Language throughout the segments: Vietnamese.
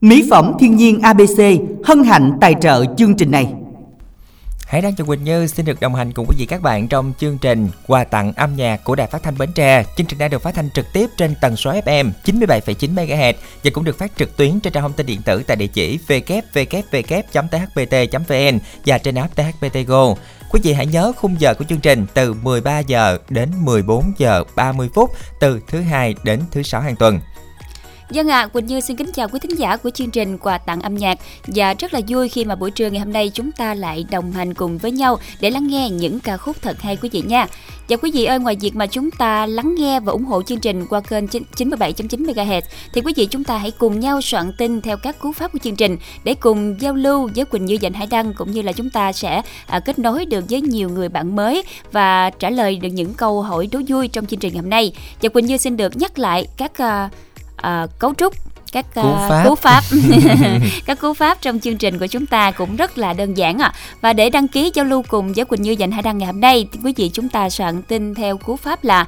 Mỹ phẩm thiên nhiên ABC hân hạnh tài trợ chương trình này. Hãy đăng cho Quỳnh Như xin được đồng hành cùng quý vị các bạn trong chương trình quà tặng âm nhạc của Đài Phát thanh Bến Tre. Chương trình đang được phát thanh trực tiếp trên tần số FM 97,9 MHz và cũng được phát trực tuyến trên trang thông tin điện tử tại địa chỉ www.thpt.vn và trên app THPT Go. Quý vị hãy nhớ khung giờ của chương trình từ 13 giờ đến 14 giờ 30 phút từ thứ hai đến thứ sáu hàng tuần. Dân ạ, à, Quỳnh Như xin kính chào quý thính giả của chương trình quà tặng âm nhạc và rất là vui khi mà buổi trưa ngày hôm nay chúng ta lại đồng hành cùng với nhau để lắng nghe những ca khúc thật hay quý vị nha. Và quý vị ơi, ngoài việc mà chúng ta lắng nghe và ủng hộ chương trình qua kênh 97.9 MHz thì quý vị chúng ta hãy cùng nhau soạn tin theo các cú pháp của chương trình để cùng giao lưu với Quỳnh Như Dành Hải Đăng cũng như là chúng ta sẽ à, kết nối được với nhiều người bạn mới và trả lời được những câu hỏi đố vui trong chương trình ngày hôm nay. Và Quỳnh Như xin được nhắc lại các uh, uh, cấu trúc các uh, cú pháp, cú pháp. các cú pháp trong chương trình của chúng ta cũng rất là đơn giản ạ. À. Và để đăng ký giao lưu cùng với Quỳnh Như dành hai đăng ngày hôm nay, quý vị chúng ta soạn tin theo cú pháp là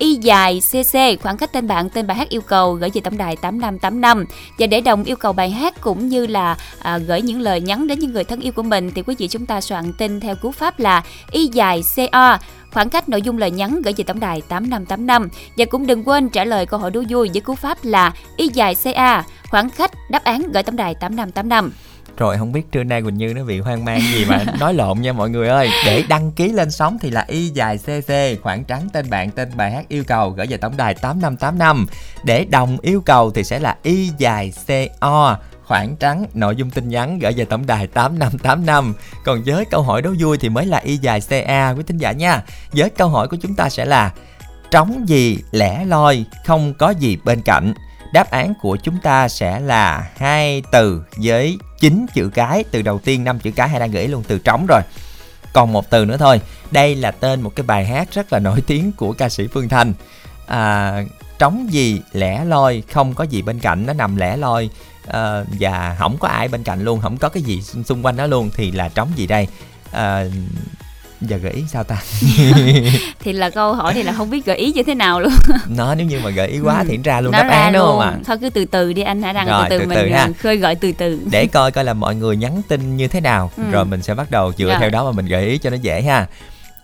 Y dài CC khoảng cách tên bạn tên bài hát yêu cầu gửi về tổng đài 8585 và để đồng yêu cầu bài hát cũng như là à, gửi những lời nhắn đến những người thân yêu của mình thì quý vị chúng ta soạn tin theo cú pháp là Y dài CO khoảng cách nội dung lời nhắn gửi về tổng đài 8585 và cũng đừng quên trả lời câu hỏi đố vui với cú pháp là y dài CA khoảng cách đáp án gửi tổng đài 8585 rồi không biết trưa nay Quỳnh Như nó bị hoang mang gì mà nói lộn nha mọi người ơi. Để đăng ký lên sóng thì là y dài cc khoảng trắng tên bạn tên bài hát yêu cầu gửi về tổng đài 8585 để đồng yêu cầu thì sẽ là y dài co khoảng trắng nội dung tin nhắn gửi về tổng đài 8585 còn với câu hỏi đố vui thì mới là y dài ca quý thính giả nha. Với câu hỏi của chúng ta sẽ là trống gì lẻ loi không có gì bên cạnh? Đáp án của chúng ta sẽ là hai từ với 9 chữ cái từ đầu tiên 5 chữ cái hay đang gửi luôn từ trống rồi. Còn một từ nữa thôi. Đây là tên một cái bài hát rất là nổi tiếng của ca sĩ phương thanh. À, trống gì lẻ loi không có gì bên cạnh? Nó nằm lẻ loi uh, và không có ai bên cạnh luôn không có cái gì xung quanh nó luôn thì là trống gì đây? Uh, giờ gợi ý sao ta? Thì là câu hỏi thì là không biết gợi ý như thế nào luôn. Nó nếu như mà gợi ý quá ừ. thì ra luôn nó đáp án đúng không ạ? Thôi cứ từ từ đi anh hãy đăng từ từ, từ, mình ha. khơi gợi từ từ. Để coi coi là mọi người nhắn tin như thế nào. Ừ. rồi mình sẽ bắt đầu dựa rồi. theo đó mà mình gợi ý cho nó dễ ha.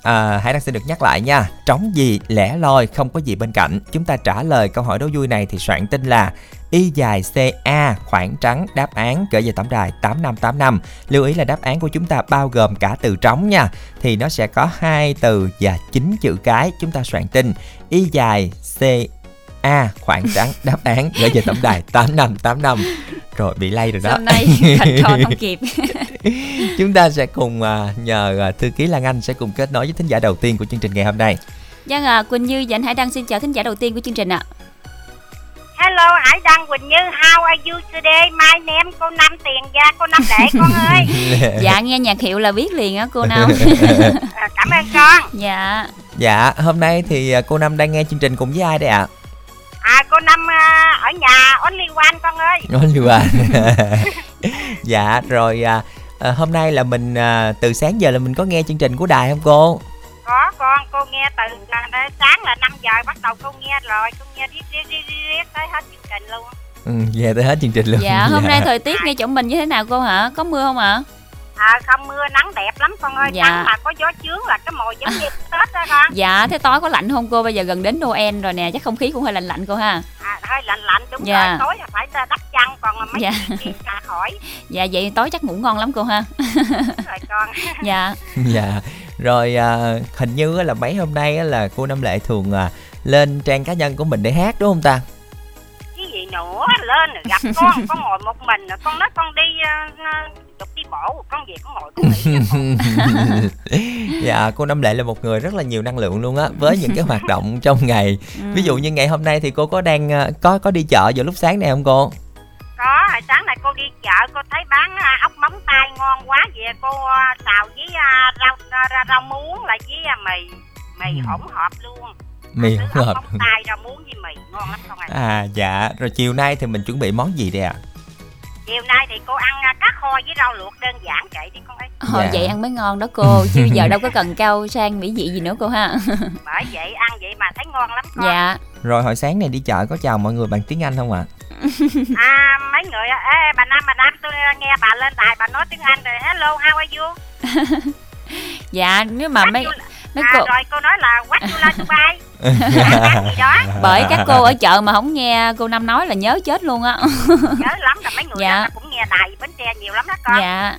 À, hãy đăng sẽ được nhắc lại nha. Trống gì lẻ loi không có gì bên cạnh. Chúng ta trả lời câu hỏi đố vui này thì soạn tin là Y dài CA khoảng trắng đáp án gửi về tổng đài 8585. Lưu ý là đáp án của chúng ta bao gồm cả từ trống nha. Thì nó sẽ có hai từ và chín chữ cái. Chúng ta soạn tin Y dài CA khoảng trắng đáp án gửi về tổng đài 8585. Rồi bị lay rồi đó. Hôm nay thành trò không kịp. chúng ta sẽ cùng uh, nhờ uh, thư ký Lan Anh sẽ cùng kết nối với thính giả đầu tiên của chương trình ngày hôm nay. Vâng ạ, à, Quỳnh Như và anh Hải Đăng xin chào thính giả đầu tiên của chương trình ạ. À. Hello, Hải Đăng Quỳnh Như, how are you today? My name cô Năm Tiền Gia, cô Năm Đệ con ơi. dạ, nghe nhạc hiệu là biết liền á cô Năm. à, cảm ơn con. Dạ. Dạ, hôm nay thì à, cô Năm đang nghe chương trình cùng với ai đây ạ? À? à cô Năm uh, ở nhà Only One con ơi. Only One. dạ, rồi à, à, hôm nay là mình à, từ sáng giờ là mình có nghe chương trình của đài không cô? Con cô nghe từ sáng là 5 giờ bắt đầu cô nghe rồi cô nghe riết riết riết riết tới hết chương trình luôn. Ừ, về tới hết chương trình luôn. Dạ hôm dạ. nay thời tiết ngay chỗ mình như thế nào cô hả? Có mưa không ạ à không mưa nắng đẹp lắm con ơi. Dạ. nắng mà có gió chướng là cái mồi giống như tết đó con. Dạ thế tối có lạnh không cô? Bây giờ gần đến noel rồi nè chắc không khí cũng hơi lạnh lạnh cô ha. À hơi lạnh lạnh đúng dạ. rồi. Tối là phải đắp chăn còn mấy dạ. chuyện khỏi dạ vậy tối chắc ngủ ngon lắm cô ha. Rồi con. Dạ. Dạ. Rồi à, hình như là mấy hôm nay là cô Năm Lệ thường à, lên trang cá nhân của mình để hát đúng không ta? Cái gì nữa? Lên gặp con con ngồi một mình con nói con đi uh, bộ con về con ngồi con dạ cô Năm Lệ là một người rất là nhiều năng lượng luôn á với những cái hoạt động trong ngày. Ừ. ví dụ như ngày hôm nay thì cô có đang có có đi chợ vào lúc sáng này không cô? Có hồi sáng này cô đi chợ cô thấy bán à, ốc móng tay ngon quá vậy cô à, xào với à, rau rau, rau muống lại với mì. Mì ừ. hỗn hợp luôn. Mì hỗn hợp. móng tay rau muống với mì ngon lắm không ạ? À dạ. Rồi chiều nay thì mình chuẩn bị món gì đây ạ? à? Chiều nay thì cô ăn cá kho với rau luộc đơn giản vậy đi con ơi. Hồi dạ. vậy ăn mới ngon đó cô chứ giờ đâu có cần cao sang mỹ vị gì nữa cô ha. Bởi vậy ăn vậy mà thấy ngon lắm con. Dạ. Rồi hồi sáng này đi chợ có chào mọi người bằng tiếng anh không ạ? À? à mấy người ê bà Nam bà Nam tôi nghe bà lên đài bà nói tiếng Anh rồi. Hello how are you? Dạ nếu mà mấy mấy à, cô rồi cô nói là what you like gì đó bởi các cô ở chợ mà không nghe cô năm nói là nhớ chết luôn á nhớ lắm là mấy người Dạ. đó cũng nghe đài Bến Tre nhiều lắm đó con dạ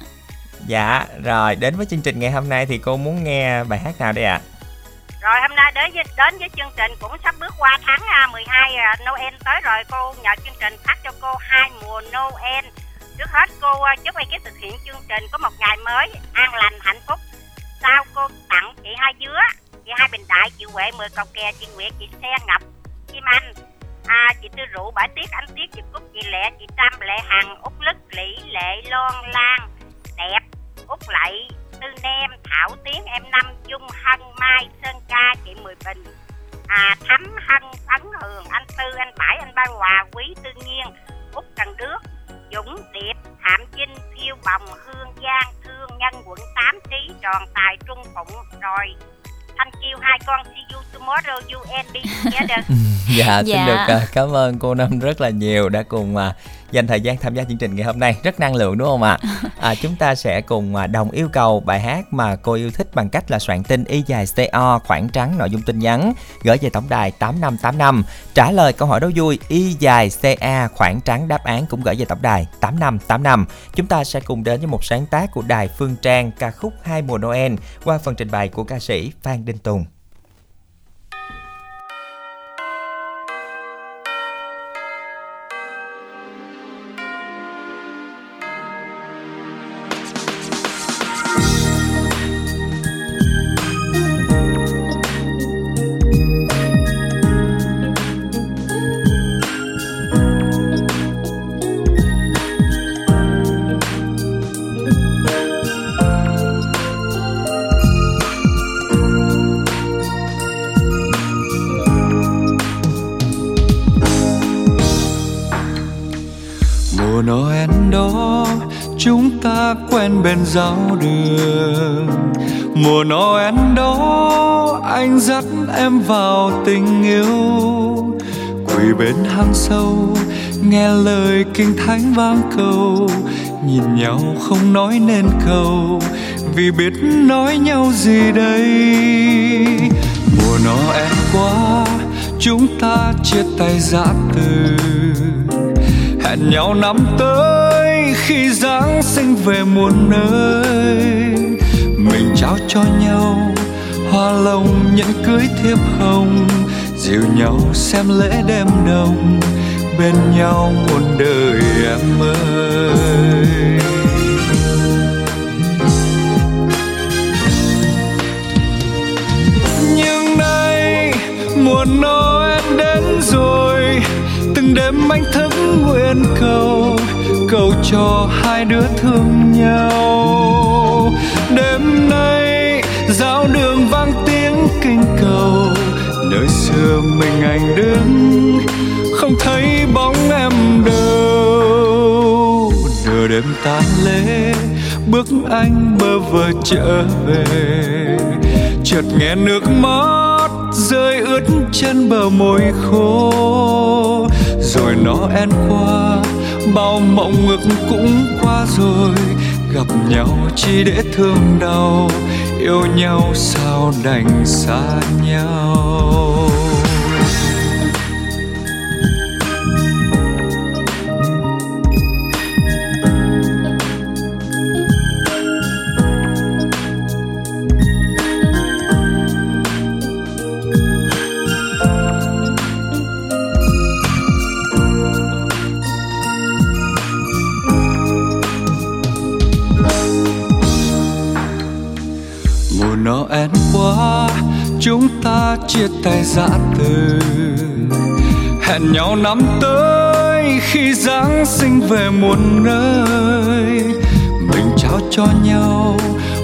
Dạ, rồi đến với chương trình ngày hôm nay thì cô muốn nghe bài hát nào đây ạ? Rồi hôm nay đến với, đến với chương trình cũng sắp bước qua tháng à, 12 à, Noel tới rồi cô nhờ chương trình phát cho cô hai mùa Noel. Trước hết cô à, chúc ekip thực hiện chương trình có một ngày mới an lành hạnh phúc sao cô tặng chị hai dứa, chị hai bình đại, chị Huệ mười cầu kè, chị Nguyệt, chị Xe Ngọc, Kim Anh, à, chị Tư Rượu, Bãi Tiết, Anh Tiết, chị Cúc, chị Lẹ, chị Trâm, Lệ Hằng, Út Lức, Lý, Lệ, Loan, Lan, Đẹp, Út Lạy, Tư Nem, Thảo Tiến, em Năm, Dung, Hân, Mai, Sơn Ca, chị Mười Bình, à, Thắm, Hân, Phấn, Hường, anh Tư, anh Bãi, anh Ba Hòa, Quý, Tư Nhiên, Út Cần Đước, Dũng, Điệp, Phạm Vinh, Phiêu Bồng, Hương Giang, Thương, Nhân, quận 8, Trí, Tròn Tài, Trung Phụng, rồi Thanh Kiêu, hai con, see you tomorrow, you and me together. Dạ, xin Dạ. được à, cảm ơn cô Năm rất là nhiều đã cùng à, dành thời gian tham gia chương trình ngày hôm nay. Rất năng lượng đúng không ạ? À, chúng ta sẽ cùng à, đồng yêu cầu bài hát mà cô yêu thích bằng cách là soạn tin y dài CO khoảng trắng nội dung tin nhắn gửi về tổng đài 8585. Trả lời câu hỏi đố vui y dài CA khoảng trắng đáp án cũng gửi về tổng đài 8585. Chúng ta sẽ cùng đến với một sáng tác của đài Phương Trang ca khúc Hai mùa Noel qua phần trình bày của ca sĩ Phan Đinh Tùng. Giáo đường. Mùa Noel đó, anh dắt em vào tình yêu. Quỳ bên hang sâu, nghe lời kinh thánh vang cầu. Nhìn nhau không nói nên câu vì biết nói nhau gì đây. Mùa Noel qua, chúng ta chia tay giã từ. Hẹn nhau năm tới khi giáng sinh về muôn nơi, mình trao cho nhau hoa lồng nhẫn cưới thiệp hồng, dìu nhau xem lễ đêm đông bên nhau muôn đời em ơi. Nhưng nay mùa Noel đến rồi, từng đêm anh thức nguyện cầu cầu cho hai đứa thương nhau. Đêm nay giáo đường vang tiếng kinh cầu. Nơi xưa mình anh đứng, không thấy bóng em đâu. Nửa đêm tan lễ bước anh bơ vơ trở về. Chợt nghe nước mắt rơi ướt chân bờ môi khô. Rồi nó en qua bao mộng ước cũng qua rồi. Gặp nhau chỉ để thương đau, yêu nhau sao đành xa nhau. Chúng ta chia tay dã từ. Hẹn nhau năm tới khi giáng sinh về muôn nơi. Mình trao cho nhau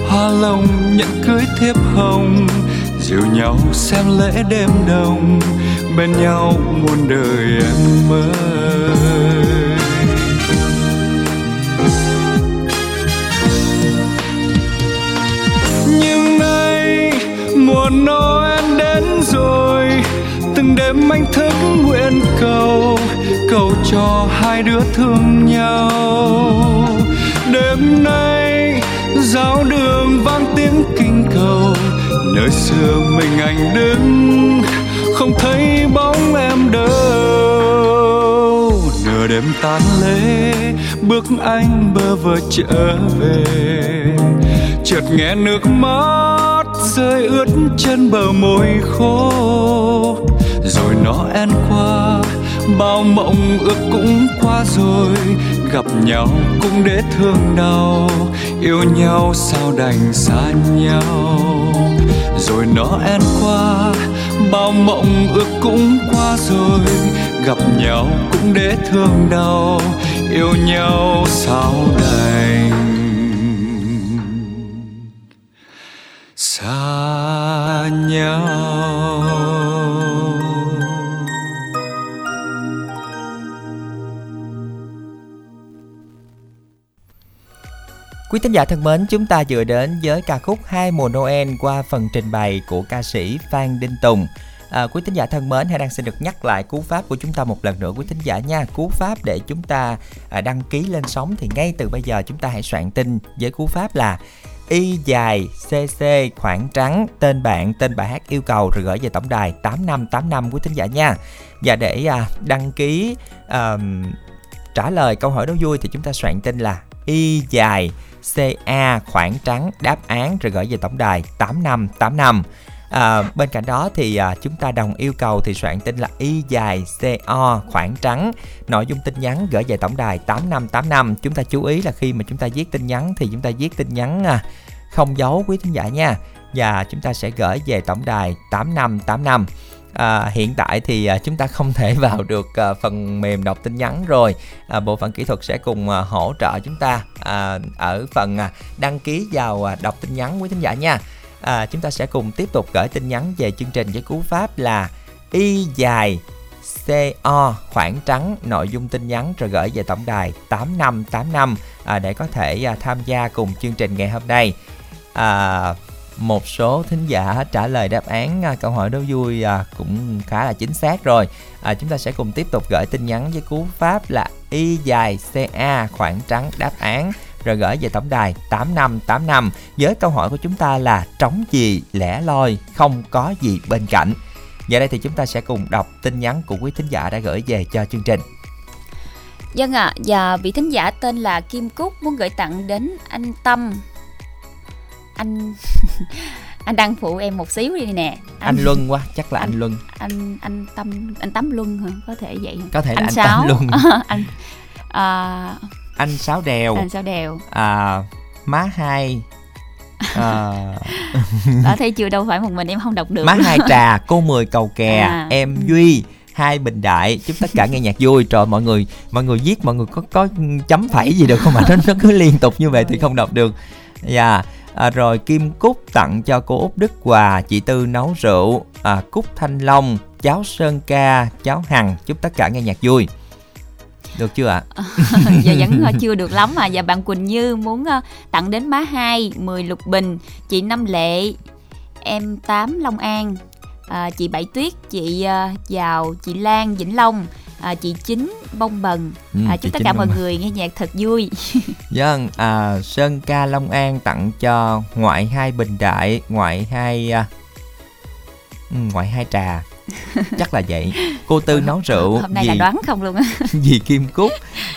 hoa lồng, nhẫn cưới thiệp hồng. Dìu nhau xem lễ đêm đông bên nhau muôn đời em ơi. Đêm anh thức nguyện cầu cầu cho hai đứa thương nhau. Đêm nay, giáo đường vang tiếng kinh cầu, nơi xưa mình anh đứng, không thấy bóng em đâu. Nửa đêm tan lễ bước anh bơ vơ trở về. Chợt nghe nước mắt rơi ướt chân bờ môi khô. Noel nó qua. Bao mộng ước cũng qua rồi, gặp nhau cũng để thương đau. Yêu nhau sao đành xa nhau. Rồi nó qua, bao mộng ước cũng qua rồi, gặp nhau cũng để thương đau. Yêu nhau sao đành Quý thính giả thân mến, chúng ta vừa đến với ca khúc Hai mùa Noel qua phần trình bày của ca sĩ Phan Đinh Tùng. À, quý thính giả thân mến, hãy đang xin được nhắc lại cú pháp của chúng ta một lần nữa quý thính giả nha. Cú pháp để chúng ta à, đăng ký lên sóng thì ngay từ bây giờ chúng ta hãy soạn tin với cú pháp là Y dài CC khoảng trắng tên bạn tên bài hát yêu cầu rồi gửi về tổng đài 8585 quý thính giả nha. Và để à, đăng ký à, trả lời câu hỏi đố vui thì chúng ta soạn tin là Y dài CA khoảng trắng đáp án rồi gửi về tổng đài 8585. À, bên cạnh đó thì à, chúng ta đồng yêu cầu thì soạn tin là y dài CO khoảng trắng. Nội dung tin nhắn gửi về tổng đài 8585 chúng ta chú ý là khi mà chúng ta viết tin nhắn thì chúng ta viết tin nhắn à, không dấu quý thính giả nha. Và chúng ta sẽ gửi về tổng đài 8585 à, hiện tại thì à, chúng ta không thể vào được à, phần mềm đọc tin nhắn rồi à, bộ phận kỹ thuật sẽ cùng à, hỗ trợ chúng ta à, ở phần à, đăng ký vào à, đọc tin nhắn quý thính giả nha à, chúng ta sẽ cùng tiếp tục gửi tin nhắn về chương trình với cú pháp là y dài CO khoảng trắng nội dung tin nhắn rồi gửi về tổng đài 8585 à, để có thể à, tham gia cùng chương trình ngày hôm nay. À, một số thính giả trả lời đáp án à, câu hỏi đố vui à, cũng khá là chính xác rồi. À, chúng ta sẽ cùng tiếp tục gửi tin nhắn với cú pháp là y dài CA khoảng trắng đáp án rồi gửi về tổng đài 8585 với câu hỏi của chúng ta là trống gì lẻ loi không có gì bên cạnh. Giờ đây thì chúng ta sẽ cùng đọc tin nhắn của quý thính giả đã gửi về cho chương trình. Dân ạ, à, và vị thính giả tên là Kim Cúc muốn gửi tặng đến anh Tâm. Anh anh đăng phụ em một xíu đi nè. Anh, anh Luân quá, chắc là anh, anh Luân. Anh anh Tâm anh Tắm Luân hả? Có thể vậy. Có thể là anh, anh Sáu. Tắm Luân. anh à, anh Sáu Đèo. Anh Sáu Đèo. À má hai à... ở thấy chưa đâu phải một mình em không đọc được má hai trà cô mười cầu kè à. em duy hai bình đại chúc tất cả nghe nhạc vui trời mọi người mọi người viết mọi người có có chấm phẩy gì được không mà nó nó cứ liên tục như vậy thì không đọc được dạ yeah à, rồi kim cúc tặng cho cô út đức hòa chị tư nấu rượu. À, cúc thanh long cháu sơn ca cháu hằng. Chúc tất cả nghe nhạc vui. Được chưa ạ? À? giờ vẫn ờ, chưa được lắm mà. Và bạn Quỳnh Như muốn ờ, tặng đến má hai 10 lục bình, chị Năm Lệ, em Tám Long An, à, chị Bảy Tuyết, chị ờ, Giàu, chị Lan Vĩnh Long, à, chị Chính Bông Bần. Ừ, à, chúc tất cả mọi người nghe nhạc thật vui. Vâng, à, Sơn Ca Long An tặng cho ngoại hai bình đại, ngoại hai uh, ngoại hai trà chắc là vậy cô tư nấu rượu hôm nay dì, là đoán không luôn á dì kim cúc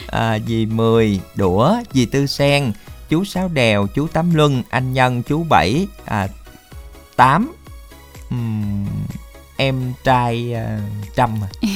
à, dì mười đũa dì tư sen chú sáu đèo chú tám luân anh nhân chú bảy à, tám em trai uh, trâm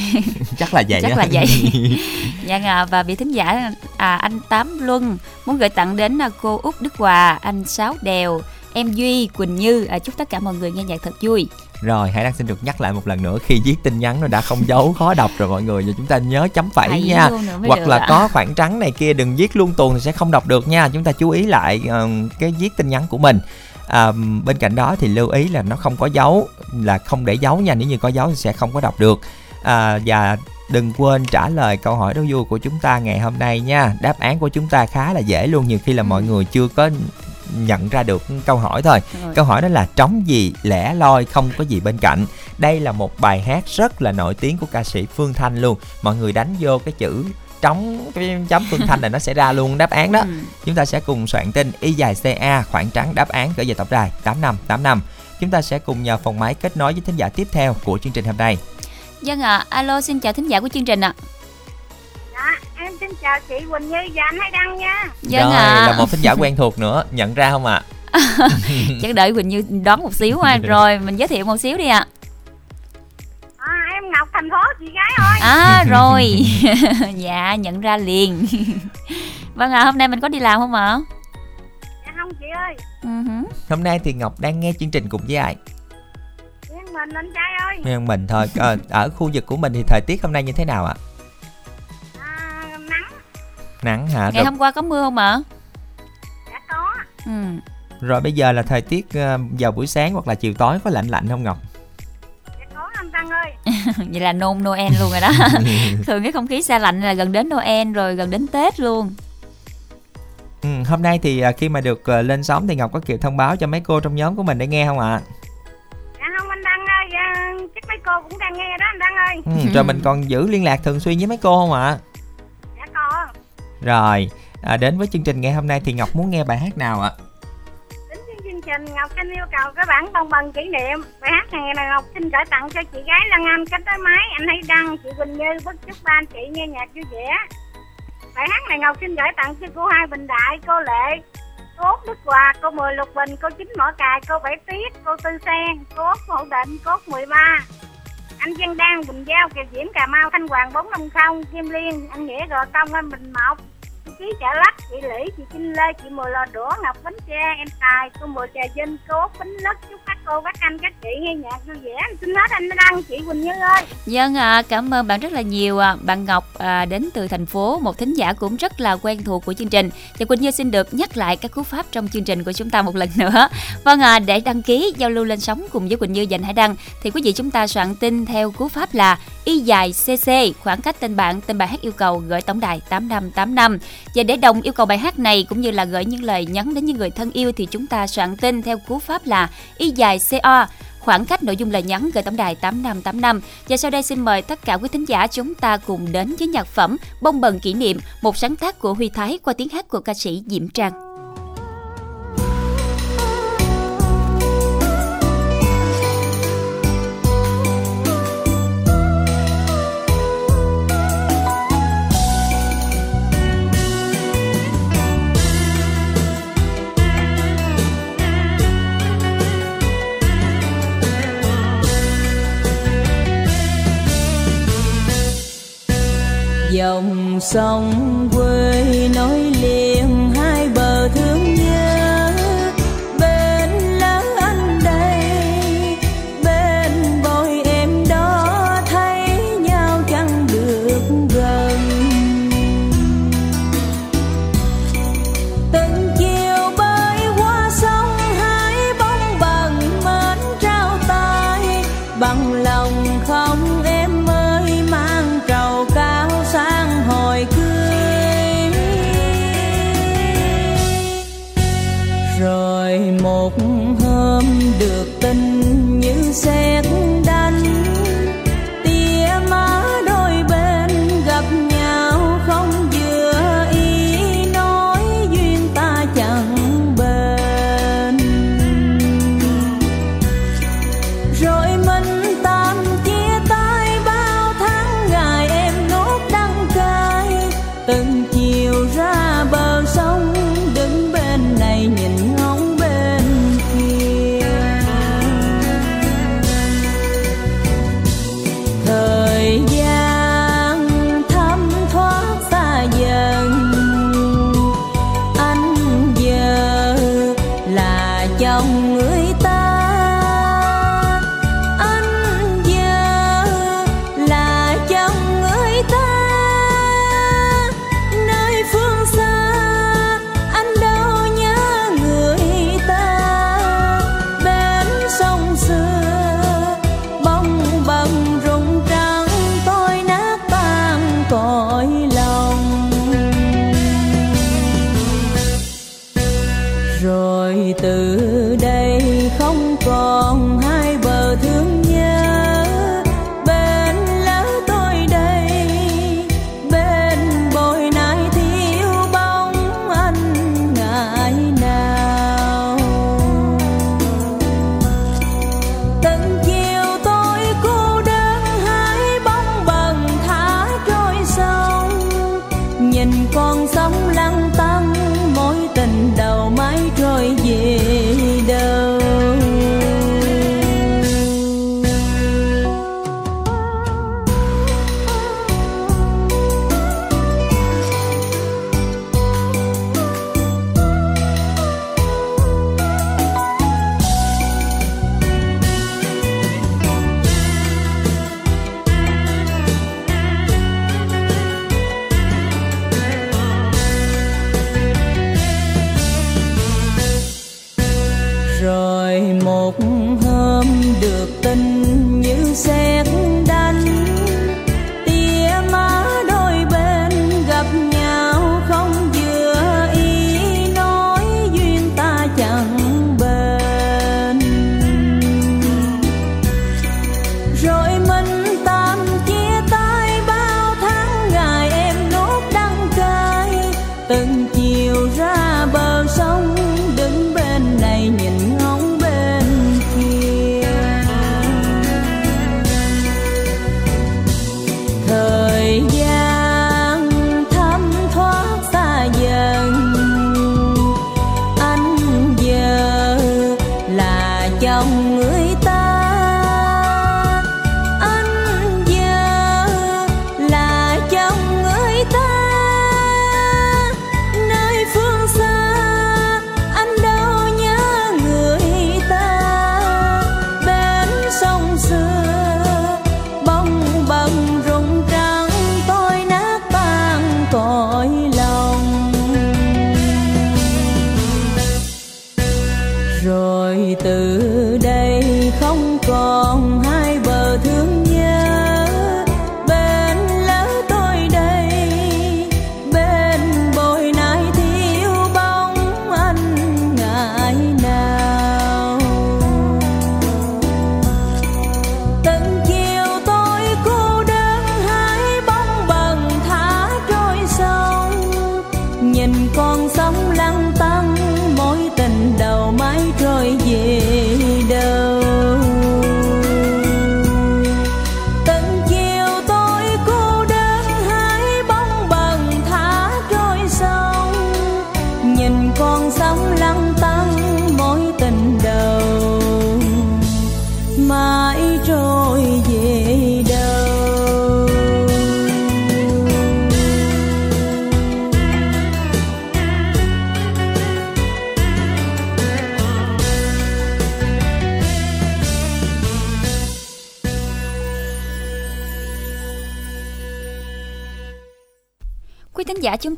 chắc là vậy chắc là vậy. Dạ à, và vị thính giả à, anh tám luân muốn gửi tặng đến à, cô út đức hòa anh sáu đèo em duy quỳnh như. À, chúc tất cả mọi người nghe nhạc thật vui. Rồi hãy đang xin được nhắc lại một lần nữa khi viết tin nhắn nó đã không dấu khó đọc rồi mọi người và chúng ta nhớ chấm phẩy nha. hoặc là ạ. có khoảng trắng này kia đừng viết luôn tuần thì sẽ không đọc được nha. Chúng ta chú ý lại uh, cái viết tin nhắn của mình à, bên cạnh đó thì lưu ý là nó không có dấu là không để dấu nha nếu như có dấu thì sẽ không có đọc được. À, và đừng quên trả lời câu hỏi đố vui của chúng ta ngày hôm nay nha. Đáp án của chúng ta khá là dễ luôn nhiều khi là mọi người chưa có nhận ra được câu hỏi thôi. Rồi. câu hỏi đó là trống gì lẻ loi không có gì bên cạnh. Đây là một bài hát rất là nổi tiếng của ca sĩ phương thanh luôn. Mọi người đánh vô cái chữ trống cái chấm phương thanh là nó sẽ ra luôn đáp án đó Ừ. chúng ta sẽ cùng soạn tin y dài ca khoảng trắng đáp án gửi về tổng đài tám năm tám năm chúng ta sẽ cùng nhờ phòng máy kết nối với thính giả tiếp theo của chương trình hôm nay Vâng ạ, alo xin chào thính giả của chương trình ạ. Dạ, em xin chào chị Quỳnh Như và anh Hai Đăng nha. Vâng rồi ạ. là một thính giả quen thuộc nữa nhận ra không ạ Chắc đợi Quỳnh Như đón một xíu ha. Rồi mình giới thiệu một xíu đi ạ. À, em Ngọc thành phố chị gái ơi. À rồi. dạ nhận ra liền. vâng ạ, hôm nay mình có đi làm không ạ? Dạ không chị ơi, hử. hôm nay thì ngọc đang nghe chương trình cùng với ai riêng mình anh trai ơi. Riêng mình thôi Ờ, ở khu vực của mình thì thời tiết hôm nay như thế nào ạ À, nắng nắng hả Ngày rồi, hôm qua có mưa không ạ? đã có. Ừ. rồi bây giờ là thời tiết ờ, vào buổi sáng hoặc là chiều tối có lạnh lạnh không ngọc Dạ ơi. Vậy là nôn Noel luôn rồi đó. Thường cái không khí xa lạnh là gần đến Noel rồi gần đến Tết luôn. ừ, hôm nay thì ờ, khi mà được ờ, lên sóng thì ngọc có kịp thông báo cho mấy cô trong nhóm của mình để nghe không ạ Dạ không anh Đăng ơi, dạ, chắc mấy cô cũng đang nghe đó anh Đăng ơi. ừ, rồi mình còn giữ liên lạc thường xuyên với mấy cô không ạ Dạ có. rồi à, đến với chương trình ngày hôm nay thì ngọc muốn nghe bài hát nào ạ chương trình Ngọc xin yêu cầu các bạn bồng bần kỷ niệm. Bài hát này là Ngọc xin gửi tặng cho chị gái Lan Anh cách tới máy, anh hãy Đăng, chị Quỳnh Như, bất chúc ba anh chị nghe nhạc vui vẻ. Bài hát này Ngọc xin gửi tặng cho cô Hai Bình Đại, cô Lệ, cô Út Đức Hòa, cô Mười Lục Bình, cô Chín Mỏ Cài, cô Bảy Tiết, cô Tư Sen, cô Út Hậu Định, cô Út 13. Anh Văn Đan, Bình Giao, Kiều Diễm, Cà Mau, Thanh Hoàng 450, Kim Liên, anh Nghĩa, Gò Công, anh Bình Mộc, chị Chả Lắc, chị Lý, chị Trinh Lê, chị Mười Lò Đũa, Ngọc Bánh Tre, em Tài, cô Mười Trà Vinh, cô Út Bánh Lất, chúc các cô, các anh, các chị nghe nhạc vui vẻ. Em Xin hết anh Đăng, chị Quỳnh Như ơi. Vâng à, cảm ơn bạn rất là nhiều À. Bạn Ngọc à, đến từ thành phố, một thính giả cũng rất là quen thuộc của chương trình. Thì Quỳnh Như xin được nhắc lại các cú pháp trong chương trình của chúng ta một lần nữa. Vâng à, để đăng ký giao lưu lên sóng cùng với Quỳnh Như dành Hải Đăng thì quý vị chúng ta soạn tin theo cú pháp là y dài cc khoảng cách tên bạn tên bài hát yêu cầu gửi tổng đài 8585 và để đồng yêu cầu bài hát này cũng như là gửi những lời nhắn đến những người thân yêu thì chúng ta soạn tin theo cú pháp là y dài co khoảng cách nội dung lời nhắn gửi tổng đài 8585 và sau đây xin mời tất cả quý thính giả chúng ta cùng đến với nhạc phẩm Bông bần kỷ niệm, một sáng tác của Huy Thái qua tiếng hát của ca sĩ Diễm Trang. Dòng sông.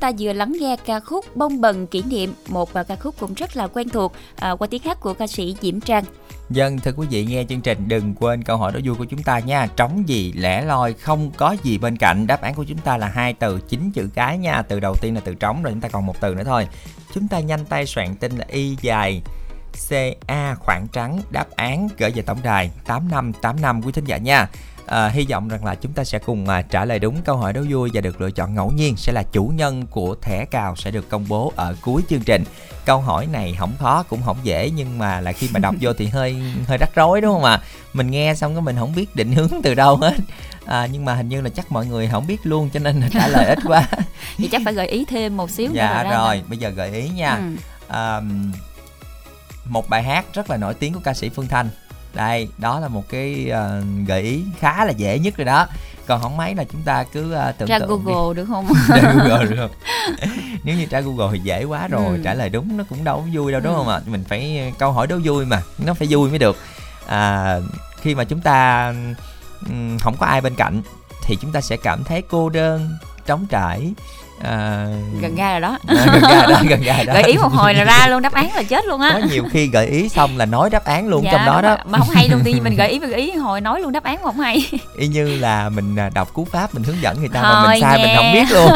Ta vừa lắng nghe ca khúc Bông bần kỷ niệm, một ca khúc cũng rất là quen thuộc à, qua tiếng hát của ca sĩ Diễm Trang. Dân thưa quý vị nghe chương trình đừng quên câu hỏi đố vui của chúng ta nha. Trống gì lẻ loi không có gì bên cạnh. Đáp án của chúng ta là hai từ chín chữ cái nha. Từ đầu tiên là từ trống rồi chúng ta còn một từ nữa thôi. Chúng ta nhanh tay soạn tin là y dài CA khoảng trắng. Đáp án gửi về tổng đài 8585 quý thính giả nha à, hy vọng rằng là chúng ta sẽ cùng à, trả lời đúng câu hỏi đố vui và được lựa chọn ngẫu nhiên sẽ là chủ nhân của thẻ cào sẽ được công bố ở cuối chương trình. Câu hỏi này không khó cũng không dễ nhưng mà là khi mà đọc vô thì hơi hơi rắc rối đúng không ạ? Mình nghe xong cái mình không biết định hướng từ đâu hết. À, nhưng mà hình như là chắc mọi người không biết luôn cho nên là trả lời ít quá. Thì chắc phải gợi ý thêm một xíu dạ rồi nè. bây giờ gợi ý nha. Ừ. à, một bài hát rất là nổi tiếng của ca sĩ Phương Thanh đây đó là một cái ờ, gợi ý khá là dễ nhất rồi đó còn không mấy là chúng ta cứ ờ, tưởng Ra tượng đi. Google được không? Tra Google được không? Nếu như tra Google thì dễ quá rồi, Ừ. trả lời đúng nó cũng đâu có vui đâu đúng Ừ. không ạ? Mình phải ờ, câu hỏi đố vui mà, nó phải vui mới được. À, khi mà chúng ta ừm, không có ai bên cạnh thì chúng ta sẽ cảm thấy cô đơn, trống trải. À, Gần ra rồi đó. à, gần ra đó, gần ra đó. Gợi ý một hồi là ra luôn đáp án là chết luôn á. Có nhiều khi gợi ý xong là nói đáp án luôn Dạ, trong đó đó. Mà, mà không hay luôn tự nhiên mình gợi ý mình gợi ý hồi nói luôn đáp án mà không hay. Y như là mình à, đọc cú pháp mình hướng dẫn người ta mà Thôi mình sai mình nha. không biết luôn.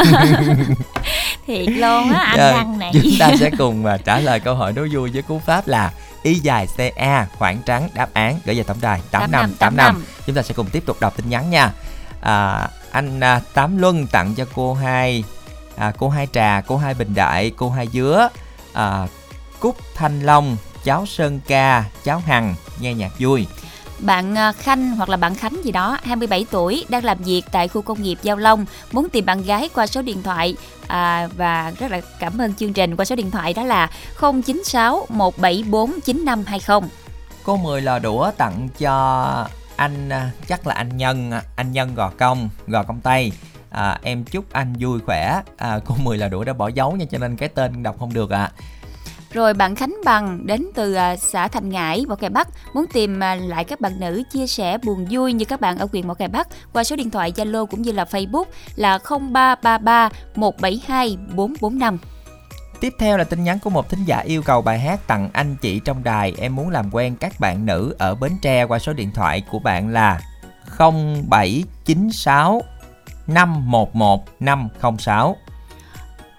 Thiệt luôn á anh Đăng này. Chúng ta sẽ cùng à, trả lời câu hỏi đố vui với cú pháp là Y dài CA khoảng trắng đáp án gửi về tổng đài 8585. Chúng ta sẽ cùng tiếp tục đọc tin nhắn nha. À, anh à, Tám Luân tặng cho cô hai à, cô hai trà, cô hai bình đại, cô hai dứa, à, Cúc Thanh Long, cháu Sơn Ca, cháu Hằng nghe nhạc vui. bạn à, Khanh hoặc là bạn Khánh gì đó 27 tuổi đang làm việc tại khu công nghiệp Giao Long muốn tìm bạn gái qua số điện thoại à, và rất là cảm ơn chương trình qua số điện thoại đó là 096 174 9520 Cô 10 lò đũa tặng cho anh à, chắc là anh Nhân à, anh Nhân Gò Công Gò Công Tây à, em chúc anh vui khỏe à, cô 10 là đũa đã bỏ dấu nha cho nên cái tên đọc không được ạ à. Rồi bạn Khánh Bằng đến từ à, xã Thành Ngãi, Mỏ Cày Bắc muốn tìm à, lại các bạn nữ chia sẻ buồn vui như các bạn ở huyện Mỏ Cày Bắc qua số điện thoại Zalo cũng như là Facebook là 0333 172 445. Tiếp theo là tin nhắn của một thính giả yêu cầu bài hát tặng anh chị trong đài. Em muốn làm quen các bạn nữ ở Bến Tre qua số điện thoại của bạn là 0796 511 506.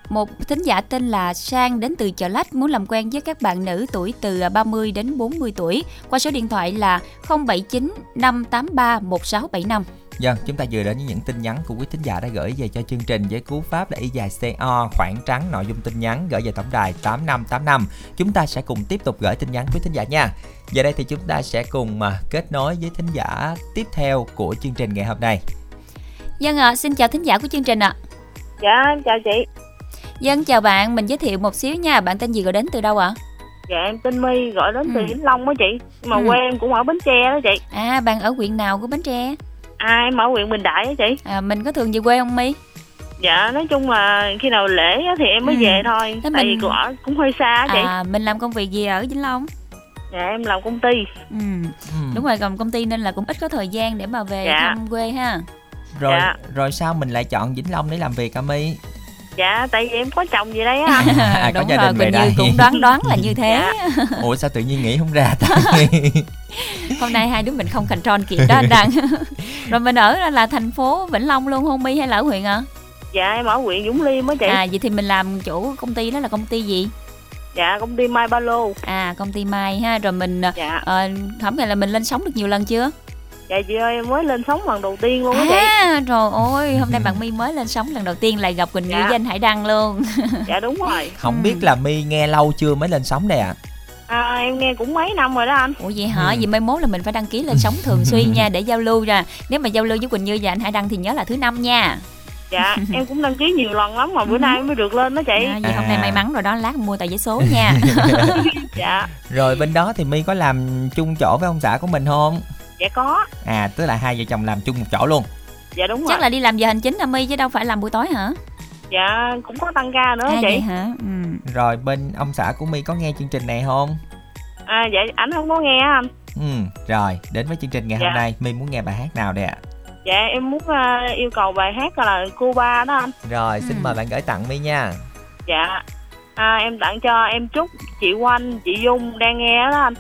Một thính giả tên là Sang đến từ Chợ Lách muốn làm quen với các bạn nữ tuổi từ 30 đến 40 tuổi qua số điện thoại là 079 583 1675. Dân, chúng ta vừa đến với những tin nhắn của quý thính giả đã gửi về cho chương trình với cú pháp là y dài CO khoảng trắng nội dung tin nhắn gửi về tổng đài 8585. Chúng ta sẽ cùng tiếp tục gửi tin nhắn quý thính giả nha. Giờ đây thì chúng ta sẽ cùng mà kết nối với thính giả tiếp theo của chương trình ngày hôm nay. Dân ạ, à, xin chào thính giả của chương trình ạ. À. Dạ, em chào chị. Dân chào bạn, mình giới thiệu một xíu nha, bạn tên gì gọi đến từ đâu ạ? À? Dạ em tên My, gọi đến từ ừ. Vĩnh Long đó chị. Mà ừ. quê em cũng ở Bến Tre đó chị. À, bạn ở huyện nào của Bến Tre? À, em ở huyện Bình Đại đó chị. À, mình có thường về quê không My? Dạ, nói chung là khi nào lễ thì em mới ừ. về thôi. Thế Tại mình... vì cũng ở cũng hơi xa chị. À, mình làm công việc gì ở Vĩnh Long? Dạ em làm công ty. Ừ. ừ. Đúng rồi, làm công ty nên là cũng ít có thời gian để mà về dạ. thăm quê ha. Rồi dạ. rồi sao mình lại chọn Vĩnh Long để làm việc hả My? dạ tại vì em có chồng gì đây á à, đúng có gia đình rồi, về đây cũng đoán đoán là như thế dạ. ủa sao tự nhiên nghĩ không ra ta hôm nay hai đứa mình không thành tròn kịp đó anh đăng rồi mình ở là thành phố vĩnh long luôn không mi hay là ở huyện ạ à? dạ em ở huyện dũng liêm á chị à vậy thì mình làm chủ công ty đó là công ty gì dạ công ty mai ba lô à công ty mai ha rồi mình dạ. uh, hôm nay là mình lên sóng được nhiều lần chưa dạ chị ơi em mới lên sóng lần đầu tiên luôn á à, chị trời ơi hôm nay bạn my mới lên sóng lần đầu tiên lại gặp quỳnh dạ. như với anh hải đăng luôn dạ đúng rồi không ừ. biết là my nghe lâu chưa mới lên sóng đây ạ à? à em nghe cũng mấy năm rồi đó anh ủa vậy hả ừ. vậy mai mốt là mình phải đăng ký lên sóng thường xuyên nha để giao lưu ra nếu mà giao lưu với quỳnh như và anh hải đăng thì nhớ là thứ năm nha dạ em cũng đăng ký nhiều lần lắm mà bữa ừ. nay mới được lên đó chị à, vậy à. hôm nay may mắn rồi đó lát mua tờ giấy số nha dạ rồi bên đó thì my có làm chung chỗ với ông xã của mình không dạ có. À tức là hai vợ chồng làm chung một chỗ luôn. Dạ đúng chắc rồi. là đi làm giờ hành chính là my chứ đâu phải làm buổi tối hả? Dạ cũng có tăng ca nữa à, chị. vậy hả? Ừ. rồi bên ông xã của my có nghe chương trình này không? À dạ ảnh không có nghe anh. Ừ rồi đến với chương trình ngày dạ. hôm nay. My muốn nghe bài hát nào đây ạ? Dạ em muốn uh, yêu cầu bài hát là cuba đó anh. Rồi xin ừ. mời bạn gửi tặng my nha. Dạ. À, em tặng cho em chúc chị Oanh chị Dung đang nghe đó anh.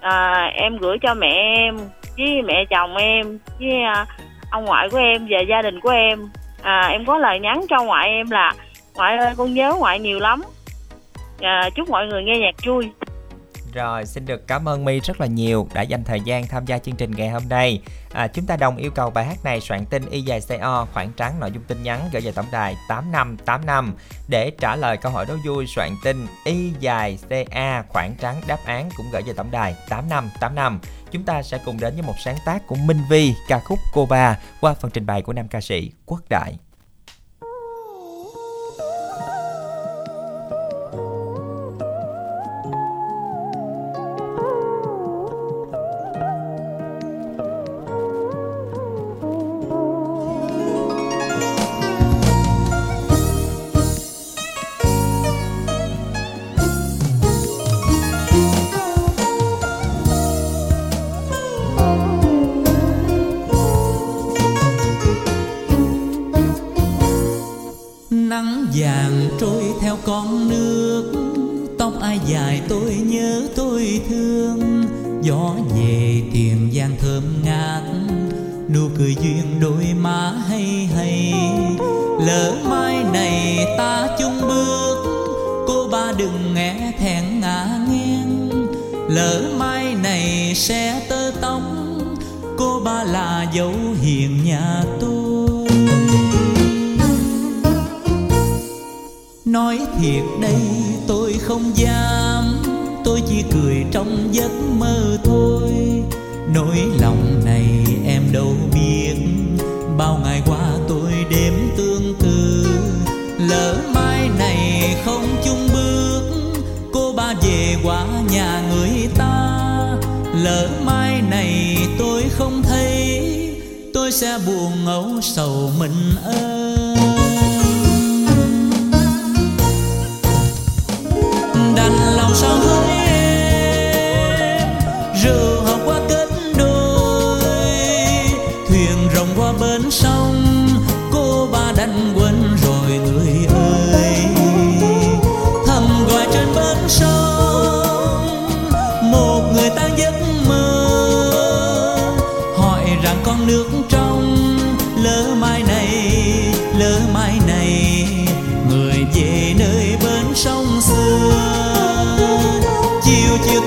À, em gửi cho mẹ em với mẹ chồng em với à, ông ngoại của em và gia đình của em à, em có lời nhắn cho ngoại em là ngoại ơi con nhớ ngoại nhiều lắm à, chúc mọi người nghe nhạc vui rồi, xin được cảm ơn My rất là nhiều đã dành thời gian tham gia chương trình ngày hôm nay. À, chúng ta đồng yêu cầu bài hát này soạn tin y dài CO khoảng trắng nội dung tin nhắn gửi về tổng đài 8585 để trả lời câu hỏi đố vui soạn tin y dài CA khoảng trắng đáp án cũng gửi về tổng đài 8585. Chúng ta sẽ cùng đến với một sáng tác của Minh Vi ca khúc Cô Ba qua phần trình bày của nam ca sĩ Quốc Đại.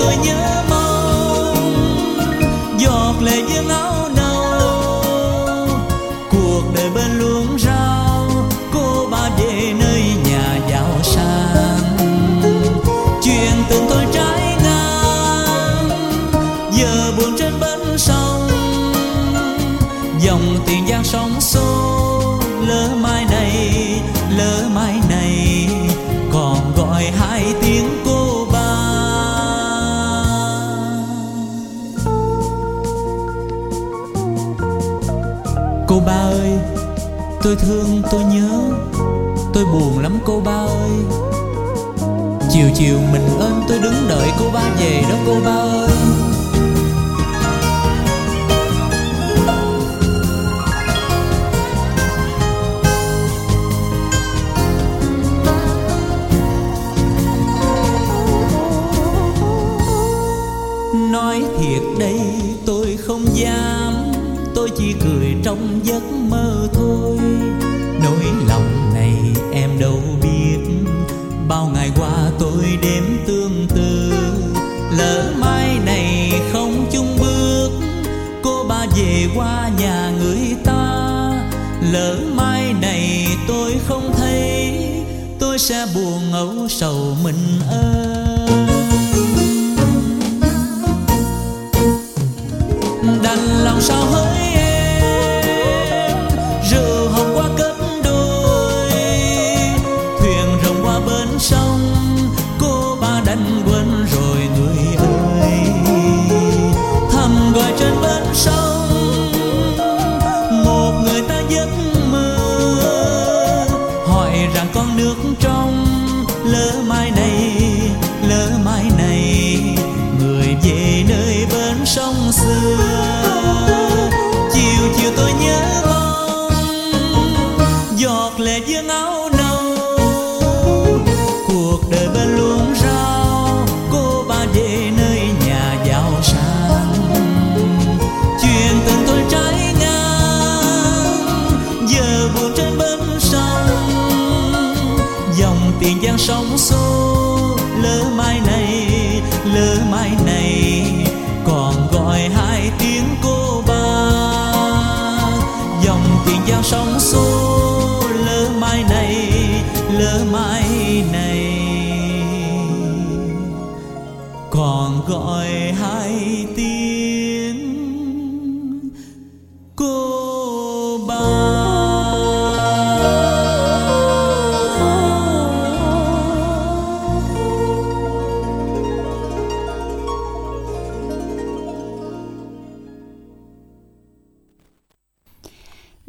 Tôi nhớ mong chiều mình ơn tôi đứng đợi cô ba về đó cô ba ơi.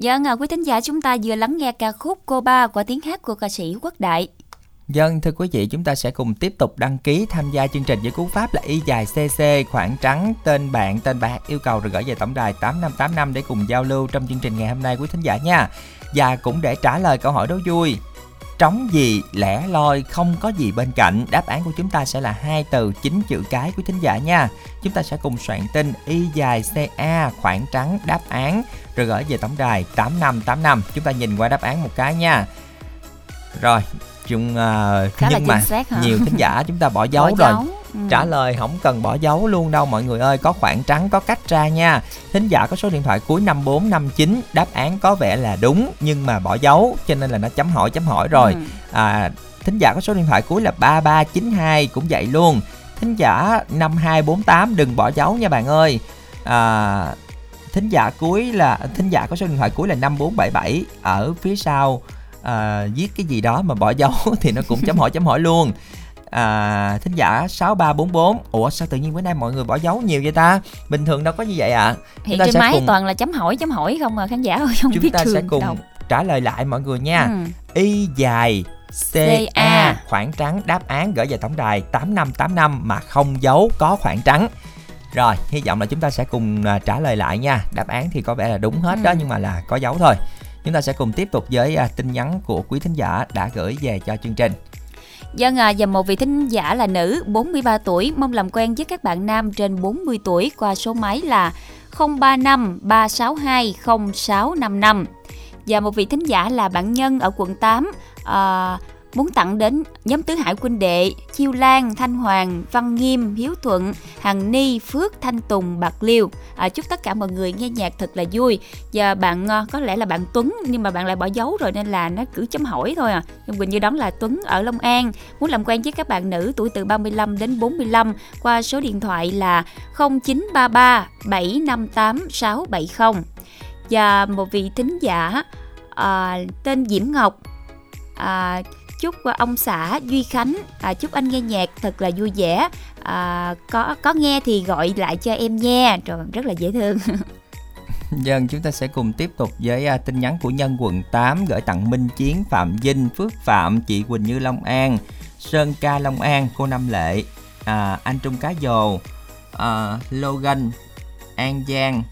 Vâng, à, quý thính giả chúng ta vừa lắng nghe ca khúc Cô Ba qua tiếng hát của ca sĩ Quốc Đại. Dân thưa quý vị chúng ta sẽ cùng tiếp tục đăng ký tham gia chương trình với cú pháp là y dài cc khoảng trắng tên bạn tên bạn yêu cầu rồi gửi về tổng đài 8585 để cùng giao lưu trong chương trình ngày hôm nay quý thính giả nha. Và cũng để trả lời câu hỏi đố vui trống gì, lẻ loi, không có gì bên cạnh. Đáp án của chúng ta sẽ là hai từ chín chữ cái của thính giả nha. Chúng ta sẽ cùng soạn tin y dài ca khoảng trắng, đáp án. Rồi gửi về tổng đài 8585 chúng ta nhìn qua đáp án một cái nha. Rồi chúng uh, Khá nhưng mà xác hả? nhiều thính giả chúng ta bỏ dấu Bỏ rồi dấu. Ừ. trả lời không cần bỏ dấu luôn đâu mọi người ơi có khoảng trắng có cách ra nha thính giả có số điện thoại cuối 5459 đáp án có vẻ là đúng nhưng mà bỏ dấu cho nên là nó chấm hỏi chấm hỏi rồi Ừ. à, thính giả có số điện thoại cuối là 3392 cũng vậy luôn thính giả 5248 đừng bỏ dấu nha bạn ơi à, thính giả cuối là thính giả có số điện thoại cuối là 5477 ở phía sau à, viết cái gì đó mà bỏ dấu thì nó cũng chấm hỏi chấm hỏi luôn à, thính giả 6344 Ủa sao tự nhiên bữa nay mọi người bỏ dấu nhiều vậy ta Bình thường đâu có như vậy ạ à. hiện trên máy cùng... toàn là chấm hỏi chấm hỏi không à khán giả ơi không chúng biết ta sẽ cùng đâu. trả lời lại mọi người nha Ừ. y dài CA khoảng trắng đáp án gửi về tổng đài 8585 mà không dấu có khoảng trắng rồi hy vọng là chúng ta sẽ cùng à, trả lời lại nha đáp án thì có vẻ là đúng hết đó Ừ. nhưng mà là có dấu thôi chúng ta sẽ cùng tiếp tục với à, tin nhắn của quý thính giả đã gửi về cho chương trình. Dân à, và một vị thính giả là nữ 43 tuổi mong làm quen với các bạn nam trên 40 tuổi qua số máy là 035 362 0655 và một vị thính giả là bạn nhân ở quận 8 à, muốn tặng đến nhóm tứ hải huynh đệ Chiêu Lan, Thanh Hoàng, Văn Nghiêm, Hiếu Thuận, Hằng Ni, Phước, Thanh Tùng, Bạc Liêu. À, chúc tất cả mọi người nghe nhạc thật là vui. Và bạn à, có lẽ là bạn Tuấn nhưng mà bạn lại bỏ dấu rồi nên là nó cứ chấm hỏi thôi à. Nhưng Quỳnh Như đoán là Tuấn ở Long An muốn làm quen với các bạn nữ tuổi từ 35 đến 45 qua số điện thoại là 0933 758 670 và một vị thính giả à, tên Diễm Ngọc à, chúc à, ông xã Duy Khánh. À, chúc anh nghe nhạc thật là vui vẻ. À, có có nghe thì gọi lại cho em nha. Rồi rất là dễ thương. Dân vâng, chúng ta sẽ cùng tiếp tục với à, tin nhắn của nhân quận 8 gửi tặng Minh Chiến, Phạm Vinh, Phước Phạm, chị Quỳnh Như Long An, Sơn Ca Long An, cô Năm Lệ, à, anh Trung Cá Dồ, à, Logan, An Giang,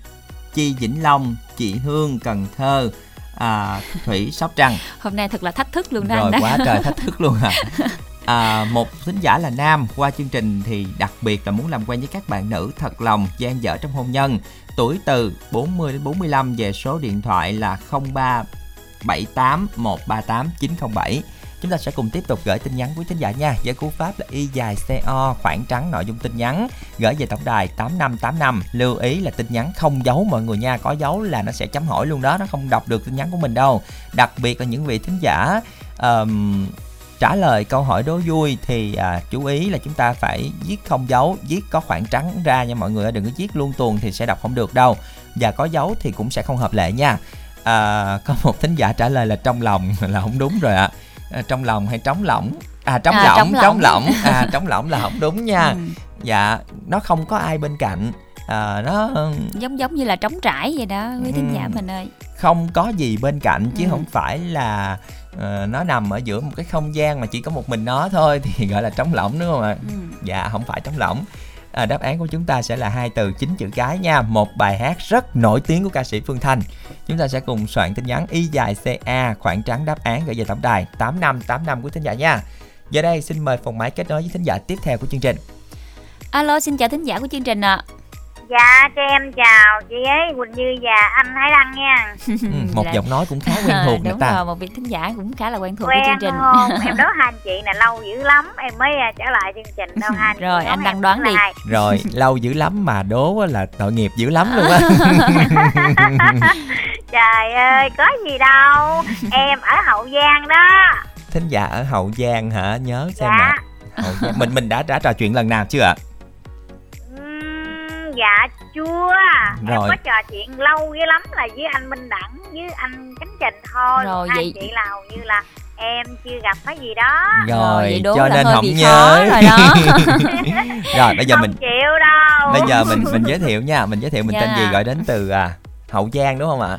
Chi Vĩnh Long, chị Hương Cần Thơ, à, Thủy Sóc Trăng. hôm nay thật là thách thức luôn đó Rồi anh đó quá trời thách thức luôn à. à một thính giả là nam qua chương trình thì đặc biệt là muốn làm quen với các bạn nữ thật lòng gian dở trong hôn nhân tuổi từ 40 đến 45 về số điện thoại là 03 78 138 907 Chúng ta sẽ cùng tiếp tục gửi tin nhắn quý thính giả nha. Với cú pháp là y dài CO khoảng trắng nội dung tin nhắn. Gửi về tổng đài 8585 Lưu ý là tin nhắn không giấu mọi người nha. Có dấu là nó sẽ chấm hỏi luôn đó. Nó không đọc được tin nhắn của mình đâu. Đặc biệt là những vị thính giả um, trả lời câu hỏi đố vui thì à, chú ý là chúng ta phải viết không dấu viết có khoảng trắng ra nha mọi người đừng có viết luôn tuồng thì sẽ đọc không được đâu. Và có dấu thì cũng sẽ không hợp lệ nha. À, có một thính giả trả lời là trong lòng là không đúng rồi ạ. à, trong lòng hay trống lỏng à trống À, lỏng trống lỏng. à trống lỏng là không đúng nha Ừ, dạ nó không có ai bên cạnh à, nó giống giống như là trống trải vậy đó quý thính Ừ. giả mình ơi không có gì bên cạnh chứ Ừ. không phải là ờ, nó nằm ở giữa một cái không gian mà chỉ có một mình nó thôi thì gọi là trống lỏng đúng không ạ ừ. dạ không phải trống lỏng à, đáp án của chúng ta sẽ là hai từ chín chữ cái nha. Một bài hát rất nổi tiếng của ca sĩ Phương Thanh. Chúng ta sẽ cùng soạn tin nhắn y dài ca khoảng trắng đáp án gửi về tổng đài tám năm tám năm của thính giả nha. Giờ đây xin mời phòng máy kết nối với thính giả tiếp theo của chương trình. Alo xin chào thính giả của chương trình ạ. Dạ, cho em chào chị ấy Quỳnh Như và anh Thái Đăng nha. ừ, một Là- giọng nói cũng khá quen thuộc nè đúng ta rồi một vị thính giả cũng khá là quen thuộc với chương Quen trình không? em đố hai anh chị này lâu dữ lắm, em mới à, trở lại chương trình đâu hai anh Rồi, anh Đăng đoán là đi. hai. rồi lâu dữ lắm mà đố á là tội nghiệp dữ lắm luôn á Trời ơi, có gì đâu. em ở Hậu Giang đó. thính giả ở hậu giang hả nhớ xem Dạ. nè hậu giang mình mình đã đã trò chuyện lần nào chưa ạ dạ chưa. Em Rồi. có trò chuyện lâu dữ lắm là với anh Minh Đẳng với anh Cánh Trình thôi. Rồi, hai vậy- chị là hầu như là em chưa gặp cái gì đó. rồi vậy đố cho là nên hơi không bị nhớ rồi đó. rồi bây giờ không mình chịu đâu. bây giờ mình mình giới thiệu nha mình giới thiệu mình tên Dạ. gì gọi đến từ à, hậu giang đúng không ạ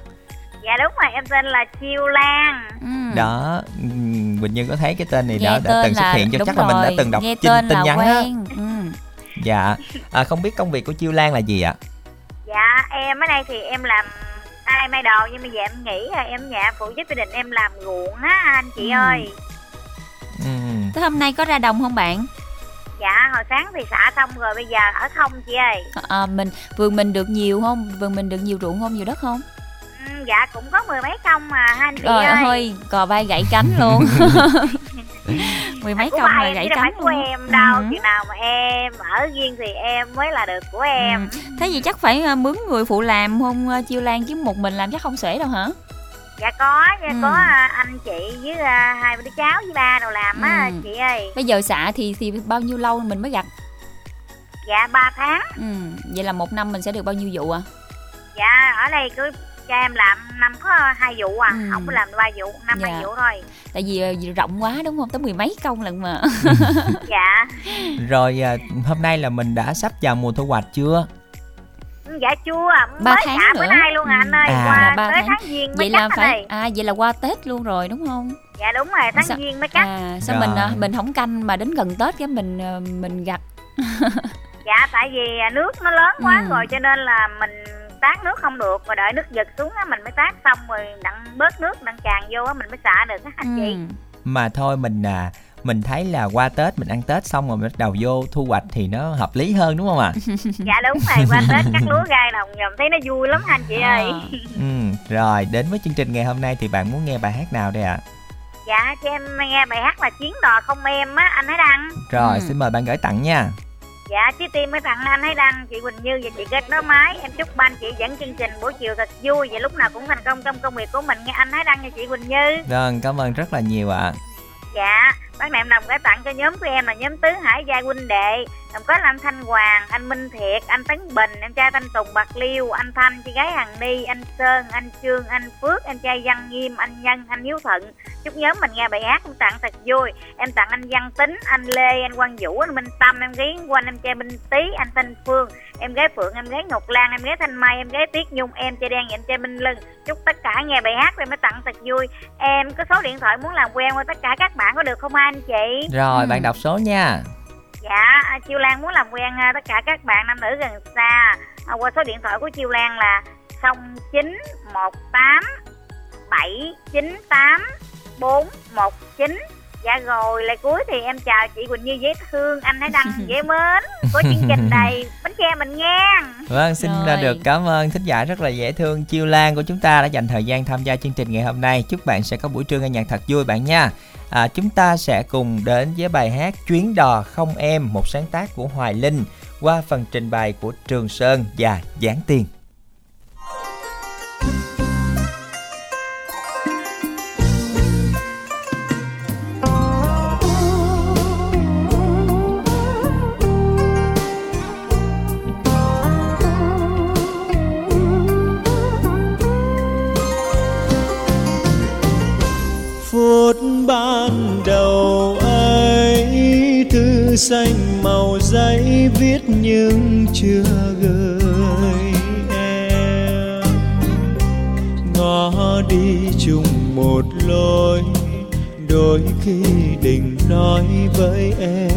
Dạ đúng rồi, em tên là Chiêu Lan. Ừ. đó ừm, Quỳnh Như có thấy cái tên này nghe đã, đã tên từng xuất là hiện cho đúng chắc là mình đã rồi, từng đọc nghe tin, tên tin là nhắn á quen ừ. Dạ à, không biết công việc của chiêu lan là gì ạ Dạ em ở đây thì em làm tay may đồ nhưng mà giờ em nghĩ là em nhà phụ giúp gia đình em làm ruộng á anh chị Ừ. ơi. Ừm, Thế hôm nay có ra đồng không bạn Dạ hồi sáng thì xả xong rồi bây giờ ở không chị ơi. à, mình vườn mình được nhiều không vườn mình được nhiều ruộng không nhiều đất không Ừ, dạ cũng có mười mấy công mà hai anh chị trời ơi. ơi cò bay gãy cánh luôn mười mấy công em gãy cánh của em đâu. Ừ. Chừng nào mà em ở riêng thì em mới là được của em. Ừ. thế gì chắc phải à, mướn người phụ làm không à, chiêu lan chứ một mình làm chắc không xuể đâu hả Dạ có, nha, Ừ. có à, anh chị với à, hai đứa cháu với ba đồ làm á Ừ. chị ơi. bây giờ xạ thì thì bao nhiêu lâu mình mới gặt Dạ 3 tháng. Ừ, vậy là một năm mình sẽ được bao nhiêu vụ à? Dạ ở đây cứ cha em làm năm có hai vụ à, Ừ. không có làm ba vụ, năm Dạ. hai vụ thôi. Tại vì ờ, rộng quá đúng không? Tới mười mấy công lần mà. Dạ. Rồi à, hôm nay là mình đã sắp vào mùa thu hoạch chưa? Dạ chưa, Ba mới tháng xả bữa nữa. nay luôn à anh ơi, À. Dạ, qua ba tới tháng. tháng giêng mới vậy là phải ơi. à vậy là qua Tết luôn rồi đúng không? Dạ đúng rồi, tháng Sao- giêng mới cắt. À sao Rồi. mình à, mình không canh mà đến gần Tết cái mình ờ, mình gặt. Dạ tại vì à, nước nó lớn quá Ừ. rồi cho nên là mình tát nước không được và đợi nước giật xuống á mình mới tát xong rồi đặng bớt nước đặng tràn vô á mình mới xả được á anh chị. Ừ. Mà thôi mình à mình thấy là qua Tết mình ăn Tết xong rồi bắt đầu vô thu hoạch thì nó hợp lý hơn đúng không ạ? Dạ đúng rồi, qua Tết cắt lúa gai đồng nhầm thấy nó vui lắm anh chị ơi. À. ừ, rồi đến với chương trình ngày hôm nay thì bạn muốn nghe bài hát nào đây ạ? Dạ cho em nghe bài hát là Chuyến đò không em á, anh Thái Đăng. Rồi Ừ. xin mời bạn gửi tặng nha. Dạ trái tim mới tặng anh Thái Đăng, chị Quỳnh Như và chị Kết Nối Máy. Em chúc ban chị dẫn chương trình buổi chiều thật vui và lúc nào cũng thành công trong công việc của mình nghe anh Thái Đăng và chị Quỳnh Như. Vâng, cảm ơn rất là nhiều ạ. Dạ, bác này em đồng gửi tặng cho nhóm của em là nhóm Tứ Hải Gia huynh đệ Đồng có là anh Thanh Hoàng, anh Minh Thiệt, anh Tấn Bình, em trai Thanh Tùng Bạc Liêu, anh Thanh, chị gái Hằng Ni, anh Sơn, anh Trương, anh Phước, em trai Văn Nghiêm, anh Nhân, anh Hiếu Thuận Chúc nhóm mình nghe bài hát em tặng thật vui Em tặng anh Văn Tính, anh Lê, anh Quang Vũ, anh Minh Tâm, em gái Quanh, em trai Minh Tý, anh Thanh Phương Em gái Phượng, em gái Ngọc Lan, em gái Thanh Mai, em gái Tiết Nhung, em trai Đen, em trai Minh Lưng Chúc tất cả nghe bài hát em mới tặng thật vui Em có số điện thoại muốn làm quen với tất cả các bạn có được không anh chị? Rồi Ừ. bạn đọc số nha. Dạ, à, Chiêu Lan muốn làm quen à, tất cả các bạn nam nữ gần xa. À, qua số điện thoại của Chiêu Lan là 0918 798 419 Dạ rồi, lời cuối thì em chào chị Quỳnh Như dễ thương, anh Thái Đăng dễ mến Có chương trình đầy bánh tre mình nghe Vâng, xin Rồi. được. Cảm ơn thính giả rất là dễ thương. Chiêu Lan của chúng ta đã dành thời gian tham gia chương trình ngày hôm nay. Chúc bạn sẽ có buổi trưa nghe nhạc thật vui bạn nha. À, chúng ta sẽ cùng đến với bài hát Chuyến đò không em, một sáng tác của Hoài Linh qua phần trình bày của Trường Sơn và Giảng Tiền. Viết nhưng chưa gửi em. Ngó đi chung một lối, đôi khi định nói với em.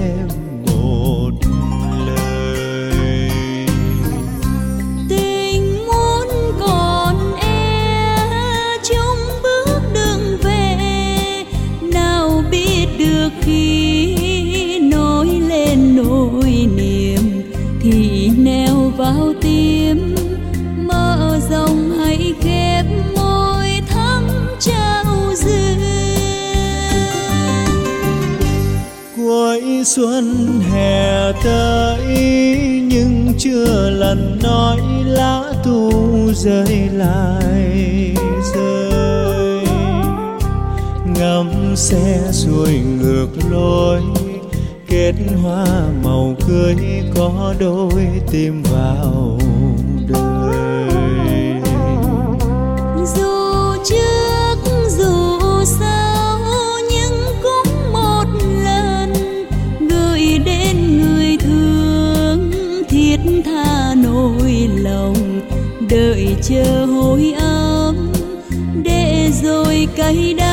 Tới, nhưng chưa lần nói lá thu rơi lại, rơi. Ngắm xe xuôi ngược lối, kết hoa màu cưới có đôi tim vào chờ hồi ấm để rồi cay đắng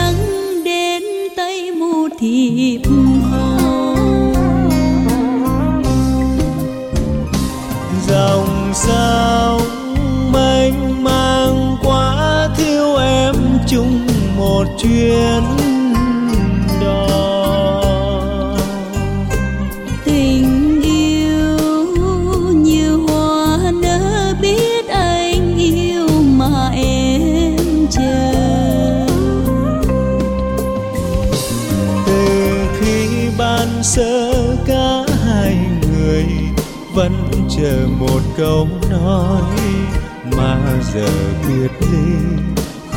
giờ biệt ly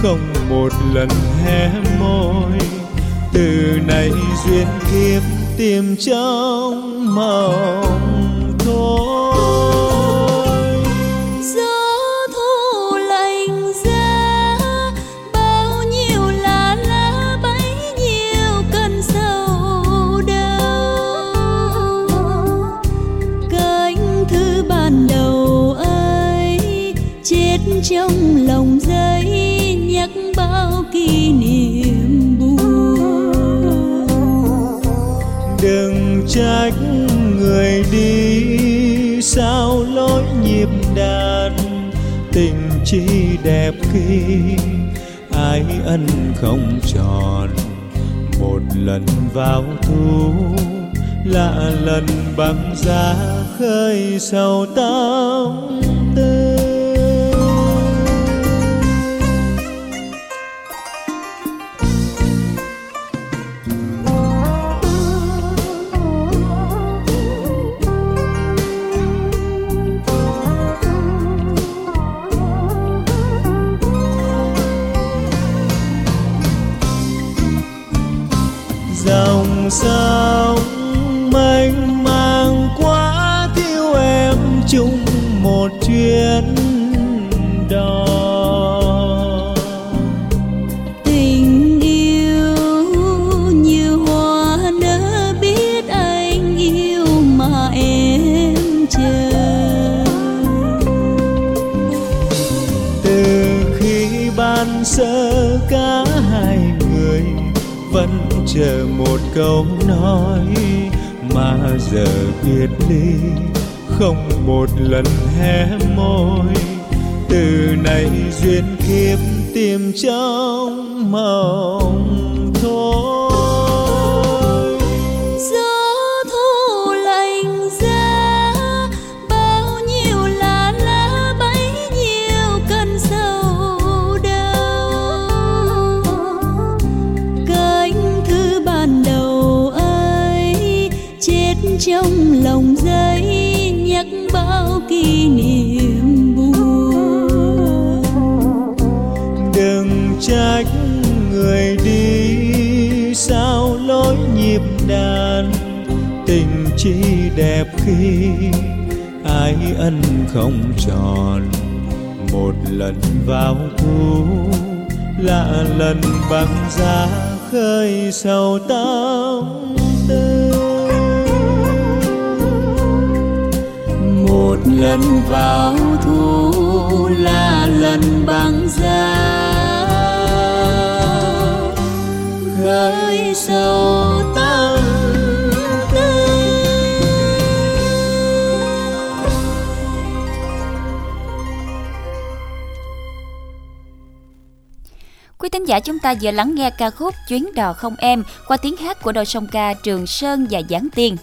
không một lần hé môi. Từ nay duyên kiếp tìm trong màu sao lối nhịp đàn, tình chi đẹp khi ai ân không tròn. Một lần vào thu, lạ lần bằng giá khơi sầu tâm không nói, mà giờ biệt ly không một lần hé môi. Từ nay duyên kiếp tìm trong mơ đẹp khi ai ân không tròn. Một lần vào thu lạ lần băng giá khơi sầu tâm tư. Một lần vào thu là lần băng giá khơi sầu tâm Quý thính giả chúng ta vừa lắng nghe ca khúc Chuyến đò không em qua tiếng hát của đôi song ca Trường Sơn và Giảng Tiên.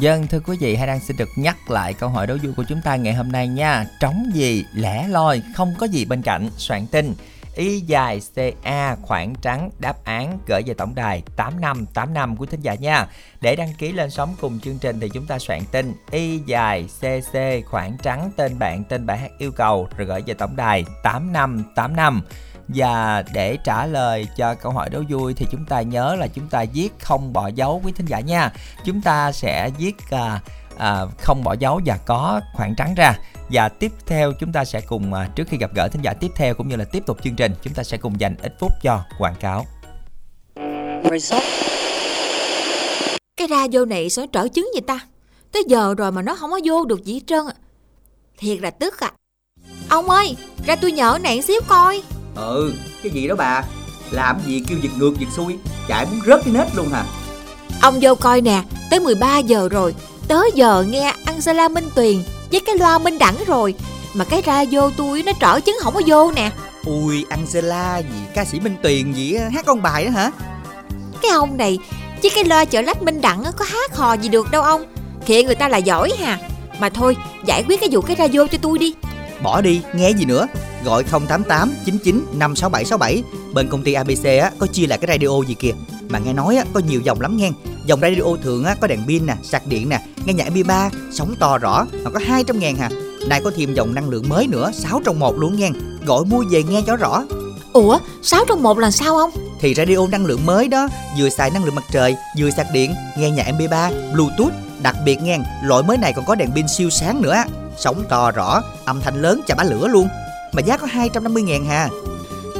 Dân vâng, thưa quý vị, Hai đang xin được nhắc lại câu hỏi đấu vui của chúng ta ngày hôm nay nha. Trống gì, lẻ loi, không có gì bên cạnh, soạn tin. Y dài CA khoảng trắng đáp án gửi về tổng đài 8585 của thính giả nha. Để đăng ký lên sóng cùng chương trình thì chúng ta soạn tin Y dài CC khoảng trắng tên bạn tên bài hát yêu cầu rồi gửi về tổng đài 8585. Và để trả lời cho câu hỏi đố vui thì chúng ta nhớ là chúng ta viết không bỏ dấu quý thính giả nha. Chúng ta sẽ viết à, à, không bỏ dấu và có khoảng trắng ra. Và tiếp theo chúng ta sẽ cùng à, trước khi gặp gỡ thính giả tiếp theo cũng như là tiếp tục chương trình, chúng ta sẽ cùng dành ít phút cho quảng cáo. Cái radio này sao trở chứng vậy ta? Tới giờ rồi mà nó không có vô được gì hết trơn à. Thiệt là tức à. Ông ơi, ra tôi nhỡ nạn xíu coi. Ừ, cái gì đó bà Làm gì kêu giật ngược giật xuôi Chạy muốn rớt cái nết luôn hả Ông vô coi nè, tới 13 giờ rồi. Tới giờ nghe Angela Minh Tuyền với cái loa Minh Đẳng rồi. Mà cái radio tôi nó trở chứng không có vô nè. Ui Angela gì ca sĩ Minh Tuyền gì hát con bài đó hả Cái ông này, chứ cái loa chợ lách Minh Đẳng á, có hát hò gì được đâu ông. Khịa người ta là giỏi hà. Mà thôi, giải quyết cái vụ cái radio cho tôi đi. Bỏ đi nghe gì nữa? Gọi 088 99 56767 Bên công ty ABC á, có chia lại cái radio gì kìa. Mà nghe nói á, có nhiều dòng lắm nghe. Dòng radio thường á, có đèn pin nè, sạc điện nè Nghe nhạc MP3, sóng to rõ Mà có 200 ngàn hà. Này có thêm dòng năng lượng mới nữa 6 trong một luôn nghe. Gọi mua về nghe cho rõ. Ủa, 6 trong 1 là sao ông? Thì radio năng lượng mới đó Vừa xài năng lượng mặt trời, vừa sạc điện Nghe nhạc MP3, Bluetooth Đặc biệt nghe, loại mới này còn có đèn pin siêu sáng nữa Sóng to rõ, âm thanh lớn chà bá lửa luôn Mà giá có 250 ngàn hà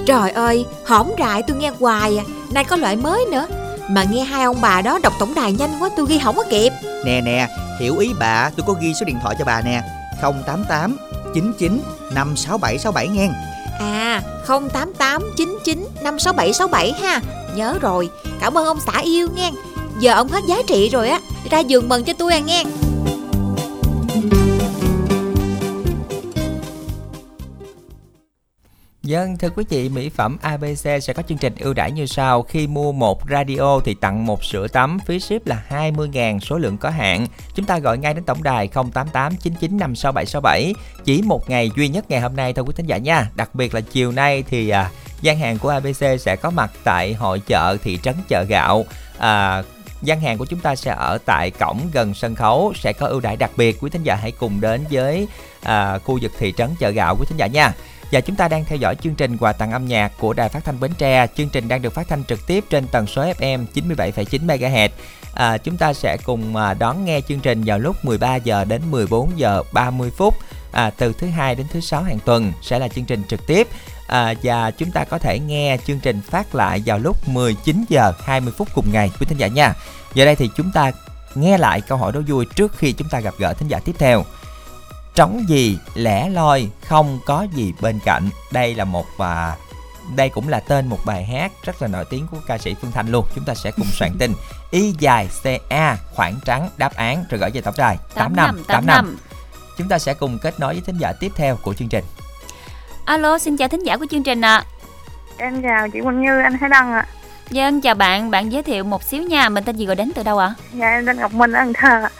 Trời ơi, hỏng rại tôi nghe hoài à. Nay có loại mới nữa. Mà nghe hai ông bà đó đọc tổng đài nhanh quá tôi ghi không có kịp. Nè nè, hiểu ý bà, tôi có ghi số điện thoại cho bà nè 088 99 56767 nghe À, 088 99 56767 ha. Nhớ rồi, cảm ơn ông xã yêu nghe. Giờ ông hết giá trị rồi á Ra giường mừng cho tôi à nghe Dân thưa quý vị, mỹ phẩm ABC sẽ có chương trình ưu đãi như sau. Khi mua một radio thì tặng một sữa tắm, phí ship là 20.000, số lượng có hạn. Chúng ta gọi ngay đến tổng đài 088 99 56767. Chỉ một ngày duy nhất ngày hôm nay thôi quý thính giả nha. Đặc biệt là chiều nay thì à, gian hàng của ABC sẽ có mặt tại hội chợ thị trấn chợ gạo. À, gian hàng của chúng ta sẽ ở tại cổng gần sân khấu sẽ có ưu đãi đặc biệt quý thính giả hãy cùng đến với à, khu vực thị trấn chợ gạo quý thính giả nha và chúng ta đang theo dõi chương trình quà tặng âm nhạc của Đài Phát thanh Bến Tre. Chương trình đang được phát thanh trực tiếp trên tần số FM 97,9 MHz. À, chúng ta sẽ cùng à, đón nghe chương trình vào lúc 13 giờ đến 14 giờ 30 phút. À, từ thứ hai đến thứ sáu hàng tuần sẽ là chương trình trực tiếp à, và chúng ta có thể nghe chương trình phát lại vào lúc 19 giờ 20 phút cùng ngày quý thính giả nha. Giờ đây thì chúng ta nghe lại câu hỏi đố vui trước khi chúng ta gặp gỡ thính giả tiếp theo trống gì lẻ loi không có gì bên cạnh. Đây là một và đây cũng là tên một bài hát rất là nổi tiếng của ca sĩ Phương Thanh luôn. Chúng ta sẽ cùng soạn tin. Y dài ca khoảng trắng đáp án rồi gửi về tổng đài. Tám năm tám năm chúng ta sẽ cùng kết nối với thính giả tiếp theo của chương trình. Alo, xin chào thính giả của chương trình ạ. Em chào chị Quỳnh Như, anh Thái Đăng ạ. Dân chào bạn, bạn giới thiệu một xíu nha, mình tên gì gọi đến từ đâu ạ? Dạ em tên Ngọc Minh ở Cần Thơ ạ.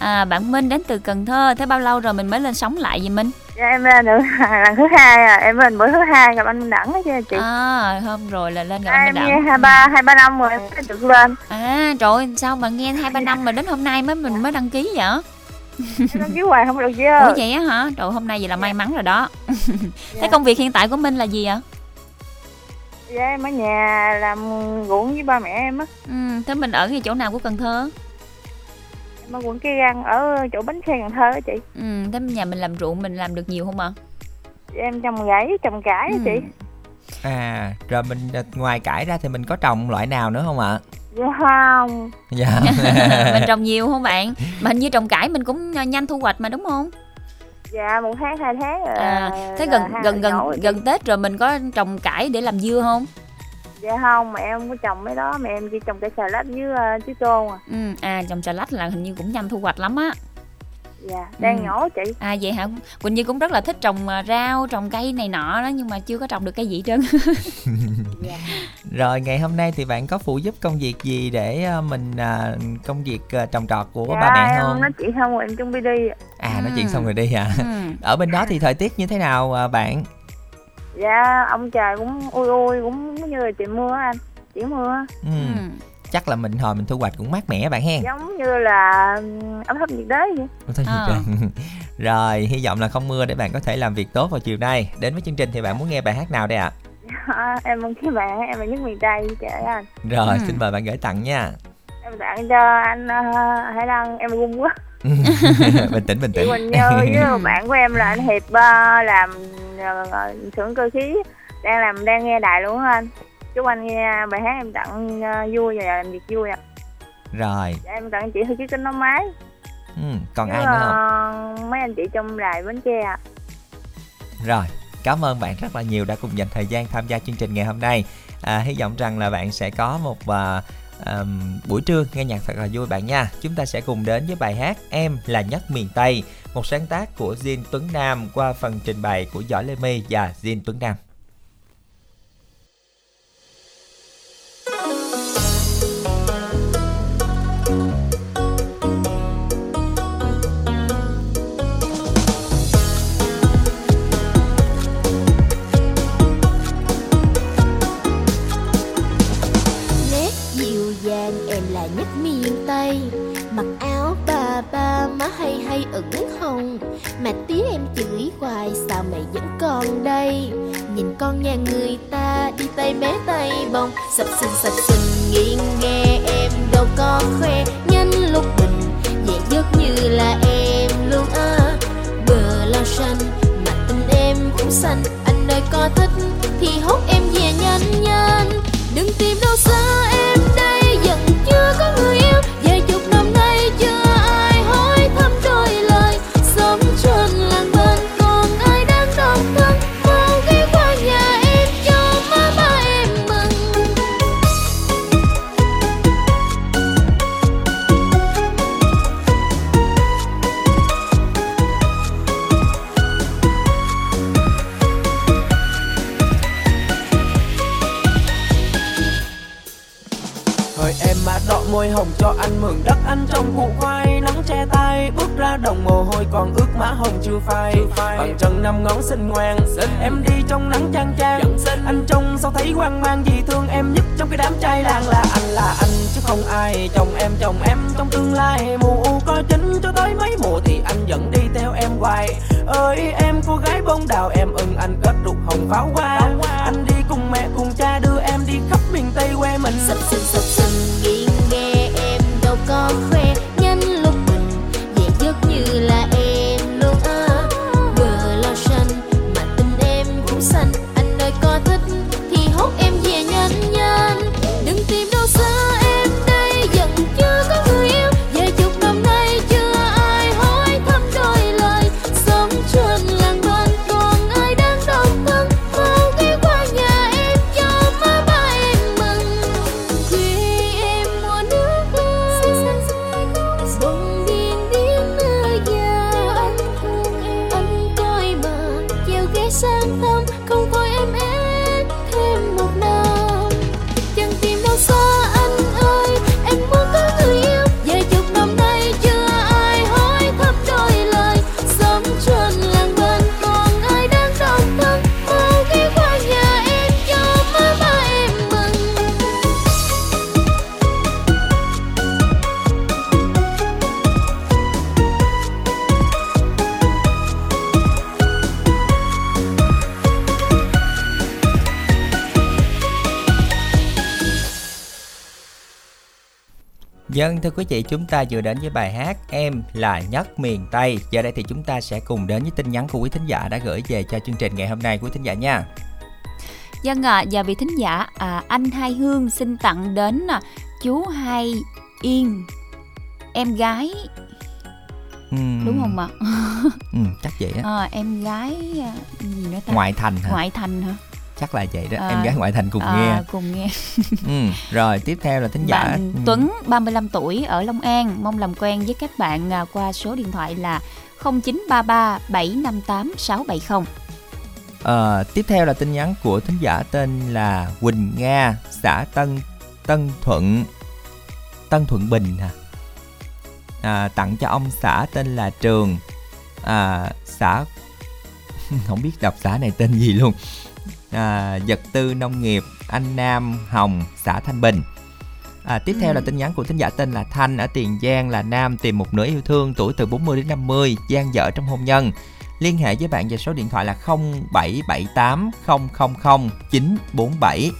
À, bạn Minh đến từ Cần Thơ, thế bao lâu rồi mình mới lên sống lại vậy Minh? Dạ em lên được lần thứ hai à, em lên bữa thứ hai gặp anh Minh Đẳng đó chứ chị. À, hôm rồi là lên gặp À, anh Minh Đẳng. hai ba hai ba năm rồi em mới được lên. À, trời ơi, sao mà nghe hai ba năm mà đến hôm nay mới mình mới đăng ký vậy? Đăng ký hoài không được chứ. Ủa vậy á hả? Trời hôm nay vậy là may mắn rồi đó. Thế công việc hiện tại của Minh là gì ạ? Dạ em ở nhà làm ruộng với ba mẹ em á. Ừ, thế mình ở ngay chỗ nào của Cần Thơ? Ở quận Cái Răng ở chỗ bánh xe Cần Thơ á chị. Ừ, thế nhà mình làm ruộng mình làm được nhiều không ạ? Dạ, em trồng gãy trồng cải á Ừ. chị. à rồi mình à, ngoài cải ra thì mình có trồng loại nào nữa không ạ Dạ không. dạ mình trồng nhiều không bạn? Mà hình như trồng cải mình cũng nhanh thu hoạch mà đúng không? Dạ một tháng hai tháng rồi. À, thế gần gần gần gần Tết rồi mình có trồng cải để làm dưa không? Dạ không, mẹ em có trồng mấy đó, mẹ em chỉ trồng cây xà lách với uh, chuối tôm à. Ừ, à trồng xà lách là hình như cũng nhanh thu hoạch lắm á. Dạ, đang Ừ. nhổ chị. À vậy hả? Quỳnh Như cũng rất là thích trồng à, rau, trồng cây này nọ đó nhưng mà chưa có trồng được cây gì trơn. Dạ. rồi ngày hôm nay thì bạn có phụ giúp công việc gì để à, mình à, công việc trồng trọt của dạ, ba mẹ em không nói chuyện xong rồi em chuẩn bị đi. à nói Ừ. chuyện xong rồi đi à ừ. ở bên đó thì thời tiết như thế nào bạn Dạ, ông trời cũng ui ui, cũng như là chị mưa á anh. Chỉ mưa, ừ. Ừ. chắc là mình hồi mình thu hoạch cũng mát mẻ bạn hen giống như là ừm, ấm thấp nhiệt đới vậy. Ủa, thôi Ờ. trời. rồi hy vọng là không mưa để bạn có thể làm việc tốt vào chiều nay đến với chương trình thì bạn muốn nghe bài hát nào đây ạ À, em mong cái bạn, em là nhất miền Tây, trời anh. rồi Ừ. xin mời bạn gửi tặng nha Em tặng cho anh uh, Hải Đăng, em run quá. bình tĩnh bình Chị tĩnh Quỳnh Như với bạn của em là anh Hiệp uh, làm xưởng cơ khí, đang làm đang nghe đài luôn anh. Chúc anh nghe bài hát em tặng uh, vui và làm việc vui ạ. rồi Dạ, em tặng chị thư ký kính nói máy. ừ. còn với, ai nữa không ờ, mấy anh chị trong đài Bến Tre ạ. Rồi, cảm ơn bạn rất là nhiều đã cùng dành thời gian tham gia chương trình ngày hôm nay. À, hy vọng rằng là bạn sẽ có một à, ờm, buổi trưa nghe nhạc thật là vui bạn nha. Chúng ta sẽ cùng đến với bài hát Em là nhất miền Tây, một sáng tác của Jin Tuấn Nam qua phần trình bày của Võ Lê My và Jin Tuấn Nam. Má hay hay ẩn hồng. Mà tía em chửi hoài, sao mày vẫn còn đây? Nhìn con nhà người ta đi tay bé tay bông. Sập sình sập sình nghiêng nghe em đâu có khoe. Nhân lúc bình, nhẹ giấc như là em luôn à bờ lao xanh, mà tình em cũng xanh. Anh ơi, có thích thì hốt em về nhanh nhanh đừng tìm đâu xa em đây giận chưa có người môi hồng cho anh mượn đất anh trong củ khoai. Nắng che tay bước ra đồng mồ hôi còn ướt má hồng chưa phai. Bằng chân năm ngón xinh ngoan em đi trong nắng chang chang. Anh trông sao thấy hoang mang vì thương em nhất trong cái đám trai làng là anh là anh. Chứ không ai chồng em chồng em trong tương lai mù u coi chính. Cho tới mấy mùa thì anh vẫn đi theo em hoài. Ơi em cô gái bông đào em ưng anh kết rục hồng pháo hoa. Anh đi cùng mẹ cùng cha đưa em đi khắp miền tây quê mình. Sập sình sập có khoe nhanh lúc mình về giấc như là em. Dân thưa quý vị, chúng ta vừa đến với bài hát Em là nhất miền Tây. Giờ đây thì chúng ta sẽ cùng đến với tin nhắn của quý thính giả đã gửi về cho chương trình ngày hôm nay quý thính giả nha. Dân ạ, và vị thính giả à, anh Hai Hương xin tặng đến à, chú Hai Yên em gái Ừm, đúng không ạ? Ừ, chắc vậy á. Ờ, em gái à, gì nữa ta? Ngoại thành hả? Ngoại thành hả? Chắc là vậy đó. À, em gái ngoại thành cùng à, nghe. Cùng nghe. Ừ, rồi tiếp theo là thính giả Bạn ừ, Tuấn 35 tuổi ở Long An mong làm quen với các bạn à, qua số điện thoại là 0933 758 670. Ờ, tiếp theo là tin nhắn của thính giả tên là Quỳnh Nga, xã Tân Tân Thuận Tân Thuận Bình hả? À, tặng cho ông xã tên là Trường, à, xã không biết đọc xã này tên gì luôn. À, vật tư nông nghiệp anh Nam Hồng, xã Thanh Bình. À, tiếp theo là tin nhắn của thính giả tên là Thanh ở Tiền Giang là nam tìm một nửa yêu thương tuổi từ 40 đến 50, gian dở trong hôn nhân. Liên hệ với bạn về số điện thoại là 0778 000 947.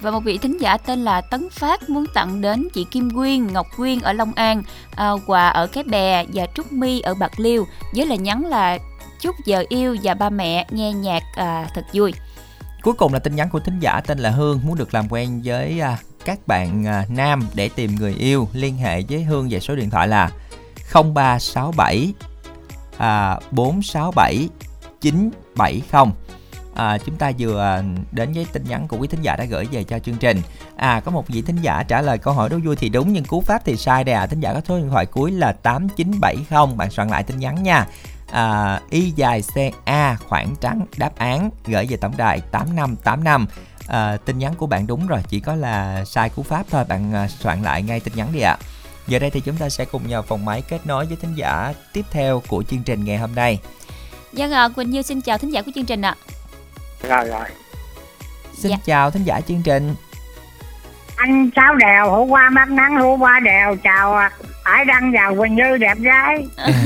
Và một vị thính giả tên là Tấn Phát muốn tặng đến chị Kim Quyên, Ngọc Quyên ở Long An, à, quà ở Cái Bè và Trúc My ở Bạc Liêu với lời nhắn là chúc vợ yêu và ba mẹ nghe nhạc à, thật vui. Cuối cùng là tin nhắn của thính giả tên là Hương muốn được làm quen với à, các bạn à, nam để tìm người yêu. Liên hệ với Hương về số điện thoại là 0367 à, 467 970. À, chúng ta vừa à, đến với tin nhắn của quý thính giả đã gửi về cho chương trình. À có một vị thính giả trả lời câu hỏi đố vui thì đúng nhưng cú pháp thì sai đây à. Thính giả có số điện thoại cuối là 8970. Bạn soạn lại tin nhắn nha. À, y dài CA khoảng trắng đáp án gửi về tổng đài 8585. À, tin nhắn của bạn đúng rồi, chỉ có là sai cú pháp thôi. Bạn à, soạn lại ngay tin nhắn đi ạ. Giờ đây thì chúng ta sẽ cùng nhờ phòng máy kết nối với thính giả tiếp theo của chương trình ngày hôm nay. Dân à, Quỳnh Như xin chào thính giả của chương trình ạ. rồi rồi Xin Dạ. chào thính giả chương trình. Anh sáu đèo hổ qua mắt nắng hổ qua đèo chào à, hải đăng và quỳnh như đẹp gái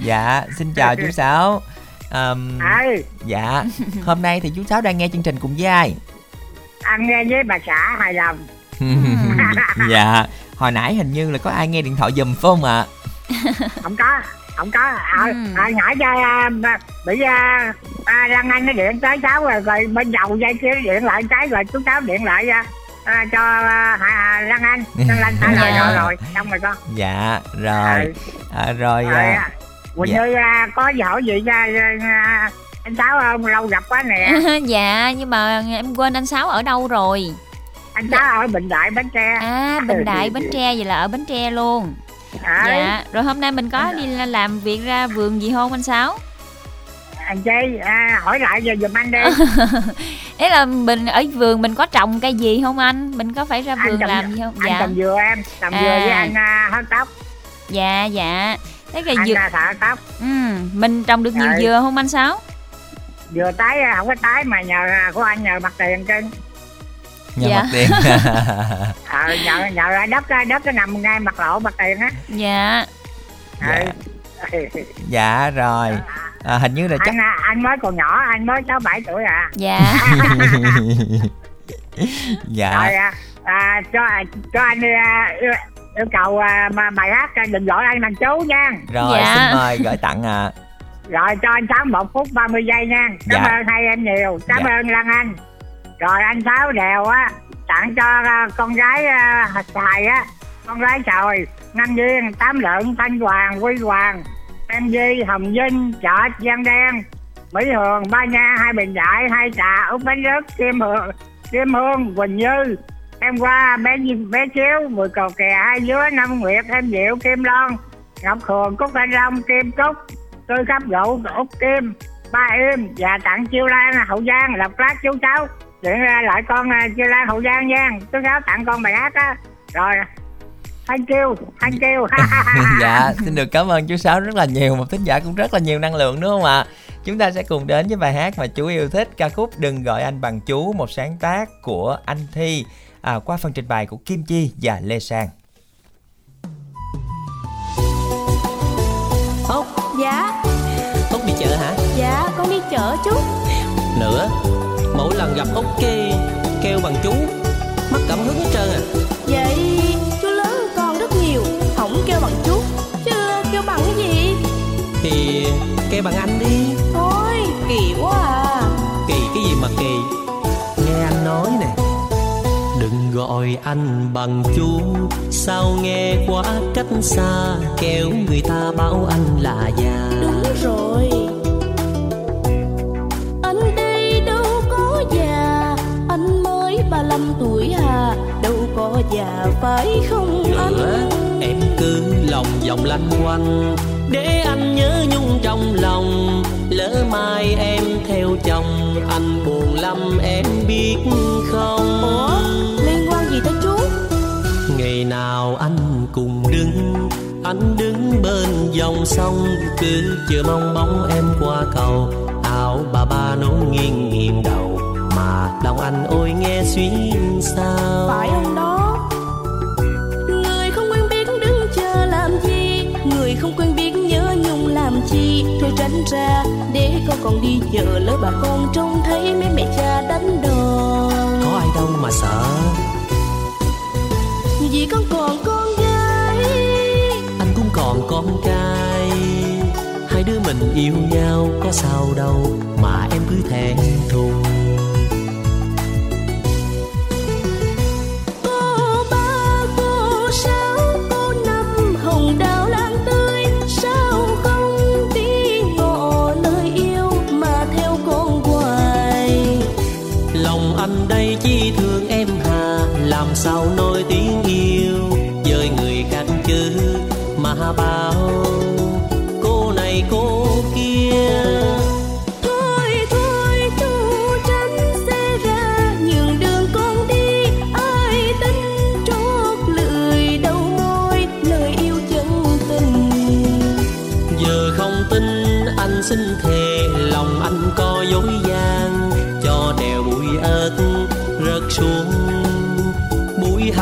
dạ, xin chào chú Sáu. Ờm, ừ dạ, hôm nay thì chú Sáu đang nghe chương trình cùng với ai? anh nghe với bà xã hài lòng dạ, hồi nãy hình như là có ai nghe điện thoại giùm phải không ạ? không có không có à, Ừ. à, nhỏ cho à, bị à, à, Đăng Anh nó điện tới cháu rồi, rồi bên đầu dây kia điện lại cái rồi chú cháu điện lại à, à, cho à, à, Đăng Anh Đăng Anh trả lời Dạ. rồi rồi xong rồi con Dạ, rồi. Ừ. À, rồi à, à, Quỳnh dạ. Như à, có gì hỏi gì à, à, anh Sáu không lâu gặp quá nè dạ, nhưng mà em quên anh Sáu ở đâu rồi? anh Sáu ở Bình Đại Bến Tre À, Bình Đại, Bến Tre, vậy là ở Bến Tre luôn. À, Dạ, rồi hôm nay mình có đi la- làm việc ra vườn gì không anh Sáu? anh Chi à, hỏi lại giờ giùm anh đi Ấy là mình ở vườn mình có trồng cây gì không anh? Mình có phải ra Anh vườn trồng- làm gì không? anh trồng dừa em trồng dừa À. với anh à, hớt tóc Dạ dạ. Thế anh dừa à, thợ tóc ừ, mình trồng được nhiều dừa không anh Sáu? dừa tái à, không có tái mà nhờ à, của anh nhờ mặt tiền trên nhờ Dạ. mặt tiền ờ, nhờ nhờ ra đất đất nó nằm ngay mặt lộ mặt tiền á Dạ. Ừ. dạ rồi à, hình như là chắc anh à, anh mới còn nhỏ anh mới sáu bảy tuổi à Dạ. dạ rồi à, à, cho cho anh à, yêu, yêu cầu à, mà bài hát à, đừng gọi anh bằng chú nha rồi Dạ. xin mời gửi tặng à rồi cho anh sáu một phút 30 giây nha cảm Dạ. ơn hai em nhiều cảm Dạ. ơn lan anh rồi anh sáu đèo á, tặng cho ờ, con gái ờ, xài á, con gái sòi năm viên, tám lượng thanh hoàng, quy hoàng em di, hồng vinh, chợ giang đen, mỹ hường, ba nha, hai bình đại, hai trà út bánh rớt kim hương kim hương, quỳnh như, em qua bé bé chiếu mười cầu kè, hai dứa năm nguyệt, em diệu, kim loan, ngọc hường, cúc thanh long, kim cúc tôi khắp rượu út kim, ba em và tặng chiêu lan, hậu giang, lộc lát chú cháu ra lại con à, chiêu lan hậu giang nha. Chú cháu tặng con bài hát á. Rồi thank you thank you. Dạ xin được cảm ơn chú sáu rất là nhiều một thính giả cũng rất là nhiều năng lượng đúng không ạ? Chúng ta sẽ cùng đến với bài hát mà chú yêu thích ca khúc đừng gọi anh bằng chú một sáng tác của anh thi à, qua phần trình bày của kim chi và lê sang. Ốc, Dạ. Ốc đi chợ hả? Dạ con đi chợ chú Nữa Mỗi lần gặp Ốc kê Kêu bằng chú. Mất cảm hứng hết trơn à. Vậy chú lớn hơn con rất nhiều Không kêu bằng chú Chứ kêu bằng cái gì? Thì kêu bằng anh đi. Thôi kỳ quá à. Kỳ cái gì mà kỳ? Nghe anh nói nè. Đừng gọi anh bằng chú. Sao nghe quá cách xa Kéo người ta bảo anh là già. Đúng rồi tuổi à Đâu có già phải không Nữa anh em cứ lòng vòng lanh quanh Để anh nhớ nhung trong lòng. Lỡ mai em theo chồng Anh buồn lắm em biết không? Ủa liên quan gì tới chú? Ngày nào anh cùng đứng Anh đứng bên dòng sông. Cứ chờ mong bóng em qua cầu Áo bà ba nấu nghiêng nghiêng đầu Mà lòng anh ôi nghe xuyên sao. Phải ông đó? Người không quen biết đứng chờ làm gì Người không quen biết nhớ nhung làm chi. Thôi tránh ra để con còn đi chợ Lỡ bà con trông thấy mấy mẹ cha đánh đòn. Có ai đâu mà sợ. Vì con còn con gái. Anh cũng còn con trai. Hai đứa mình yêu nhau có sao đâu Mà em cứ thẹn thùng sao nói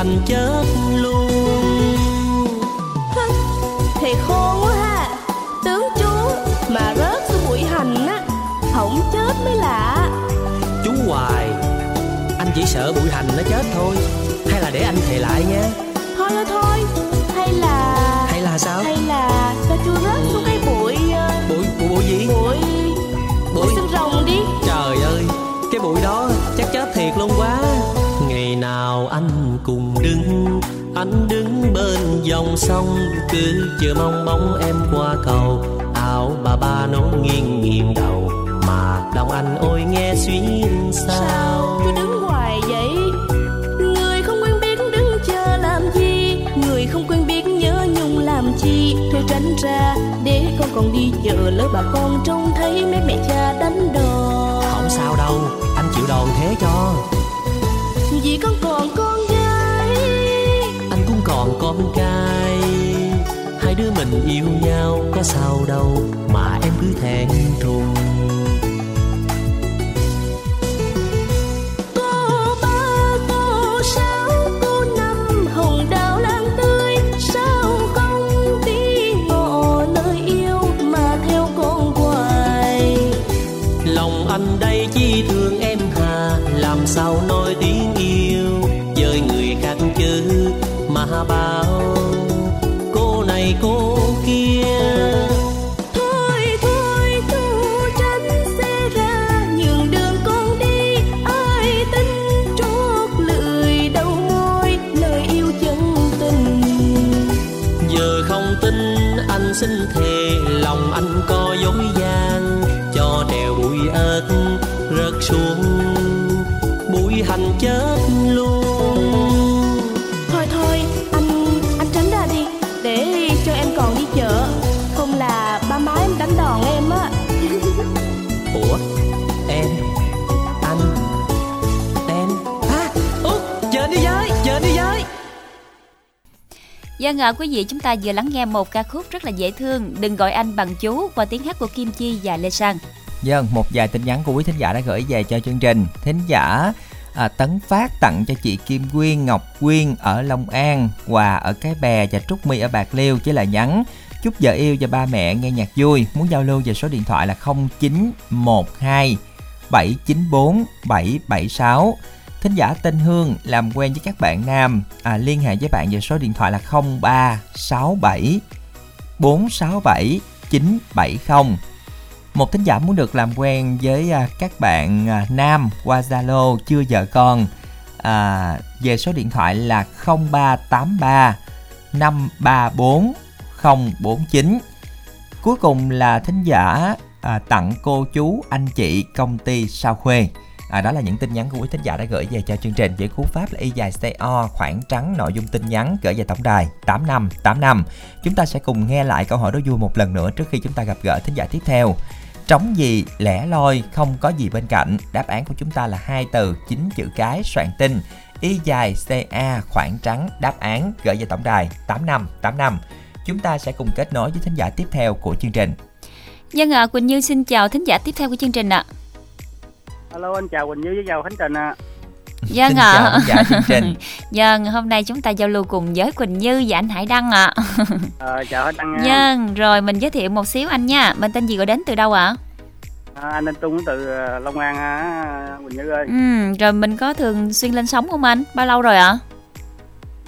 Bụi hành chết luôn Thì khôn quá ha. Tướng chú mà rớt xuống bụi hành á Không chết mới lạ. Chú hoài Anh chỉ sợ bụi hành nó chết thôi. Hay là để anh thề lại nha. Thôi thôi thôi. Hay là Hay là sao? Hay là cho chú rớt xuống cái bụi ờ, Bụi, bụi, bụi gì? Bụi Bụi Bụi xương rồng đi. Trời ơi Cái bụi đó chắc chết thiệt luôn quá Ngày nào anh cùng đứng? Anh đứng bên dòng sông Cứ chờ mong bóng em qua cầu. Áo bà ba nấu nghiêng nghiêng đầu Mà lòng anh ôi nghe xuyên sao Chú đứng hoài vậy? Người không quen biết đứng chờ làm gì. Người không quen biết nhớ nhung làm chi. Thôi tránh ra để con còn đi chợ. Lỡ bà con trông thấy mấy mẹ cha đánh đòn. Không sao đâu Anh chịu đòn thế cho vì con còn con gái. Anh cũng còn con trai. Hai đứa mình yêu nhau có sao đâu, Mà em cứ thẹn thùng. Bao Cô này cô kia. Thôi thôi thu tránh xe ra Nhường đường con đi. Ai tin trót lười đầu môi Lời yêu chân tình. Giờ không tin anh xin thề Lòng anh có dối gian. Cho đèo bụi ớt rớt xuống Bụi hành chết Vâng ạ, quý vị chúng ta vừa lắng nghe một ca khúc rất là dễ thương Đừng gọi anh bằng chú qua tiếng hát của Kim Chi và Lê Sang Vâng một vài tin nhắn của quý thính giả đã gửi về cho chương trình. Thính giả à, Tấn Phát tặng cho chị Kim Quyên, Ngọc Quyên ở Long An, quà ở Cái Bè và Trúc My ở Bạc Liêu chỉ là nhắn chúc vợ yêu và ba mẹ nghe nhạc vui. Muốn giao lưu về số điện thoại là 0912 794 776. Thính giả tên Hương làm quen với các bạn nam à, liên hệ với bạn về số điện thoại là 0367 467 970. Một thính giả muốn được làm quen với à, các bạn à, nam qua Zalo chưa vợ con à, về số điện thoại là 0383 534 049. Cuối cùng là thính giả à, tặng cô chú anh chị công ty Sao Khuê. À, đó là những tin nhắn của quý thính giả đã gửi về cho chương trình. Với cú pháp là y dài CO khoảng trắng nội dung tin nhắn gửi về tổng đài 8585. Chúng ta sẽ cùng nghe lại câu hỏi đố vui một lần nữa trước khi chúng ta gặp gỡ thính giả tiếp theo. Trống gì lẻ loi không có gì bên cạnh? Đáp án của chúng ta là hai từ chín chữ cái soạn tin. Y dài CA khoảng trắng đáp án gửi về tổng đài 8585 Chúng ta sẽ cùng kết nối với thính giả tiếp theo của chương trình. Dân ạ, Quỳnh Như xin chào thính giả tiếp theo của chương trình ạ. Alo anh chào Quỳnh Như với chào Khánh Trình ạ. Dân Xin ạ chào chương trình Dân, hôm nay chúng ta giao lưu cùng với Quỳnh Như và anh Hải Đăng ạ Ờ, chào anh Đăng nha. Dân, rồi mình giới thiệu một xíu anh nha Mình tên gì gọi đến từ đâu ạ? À, anh Anh Tung từ ờ, Long An á, Quỳnh Như ơi. Ừ, rồi mình có thường xuyên lên sóng không anh? Bao lâu rồi ạ?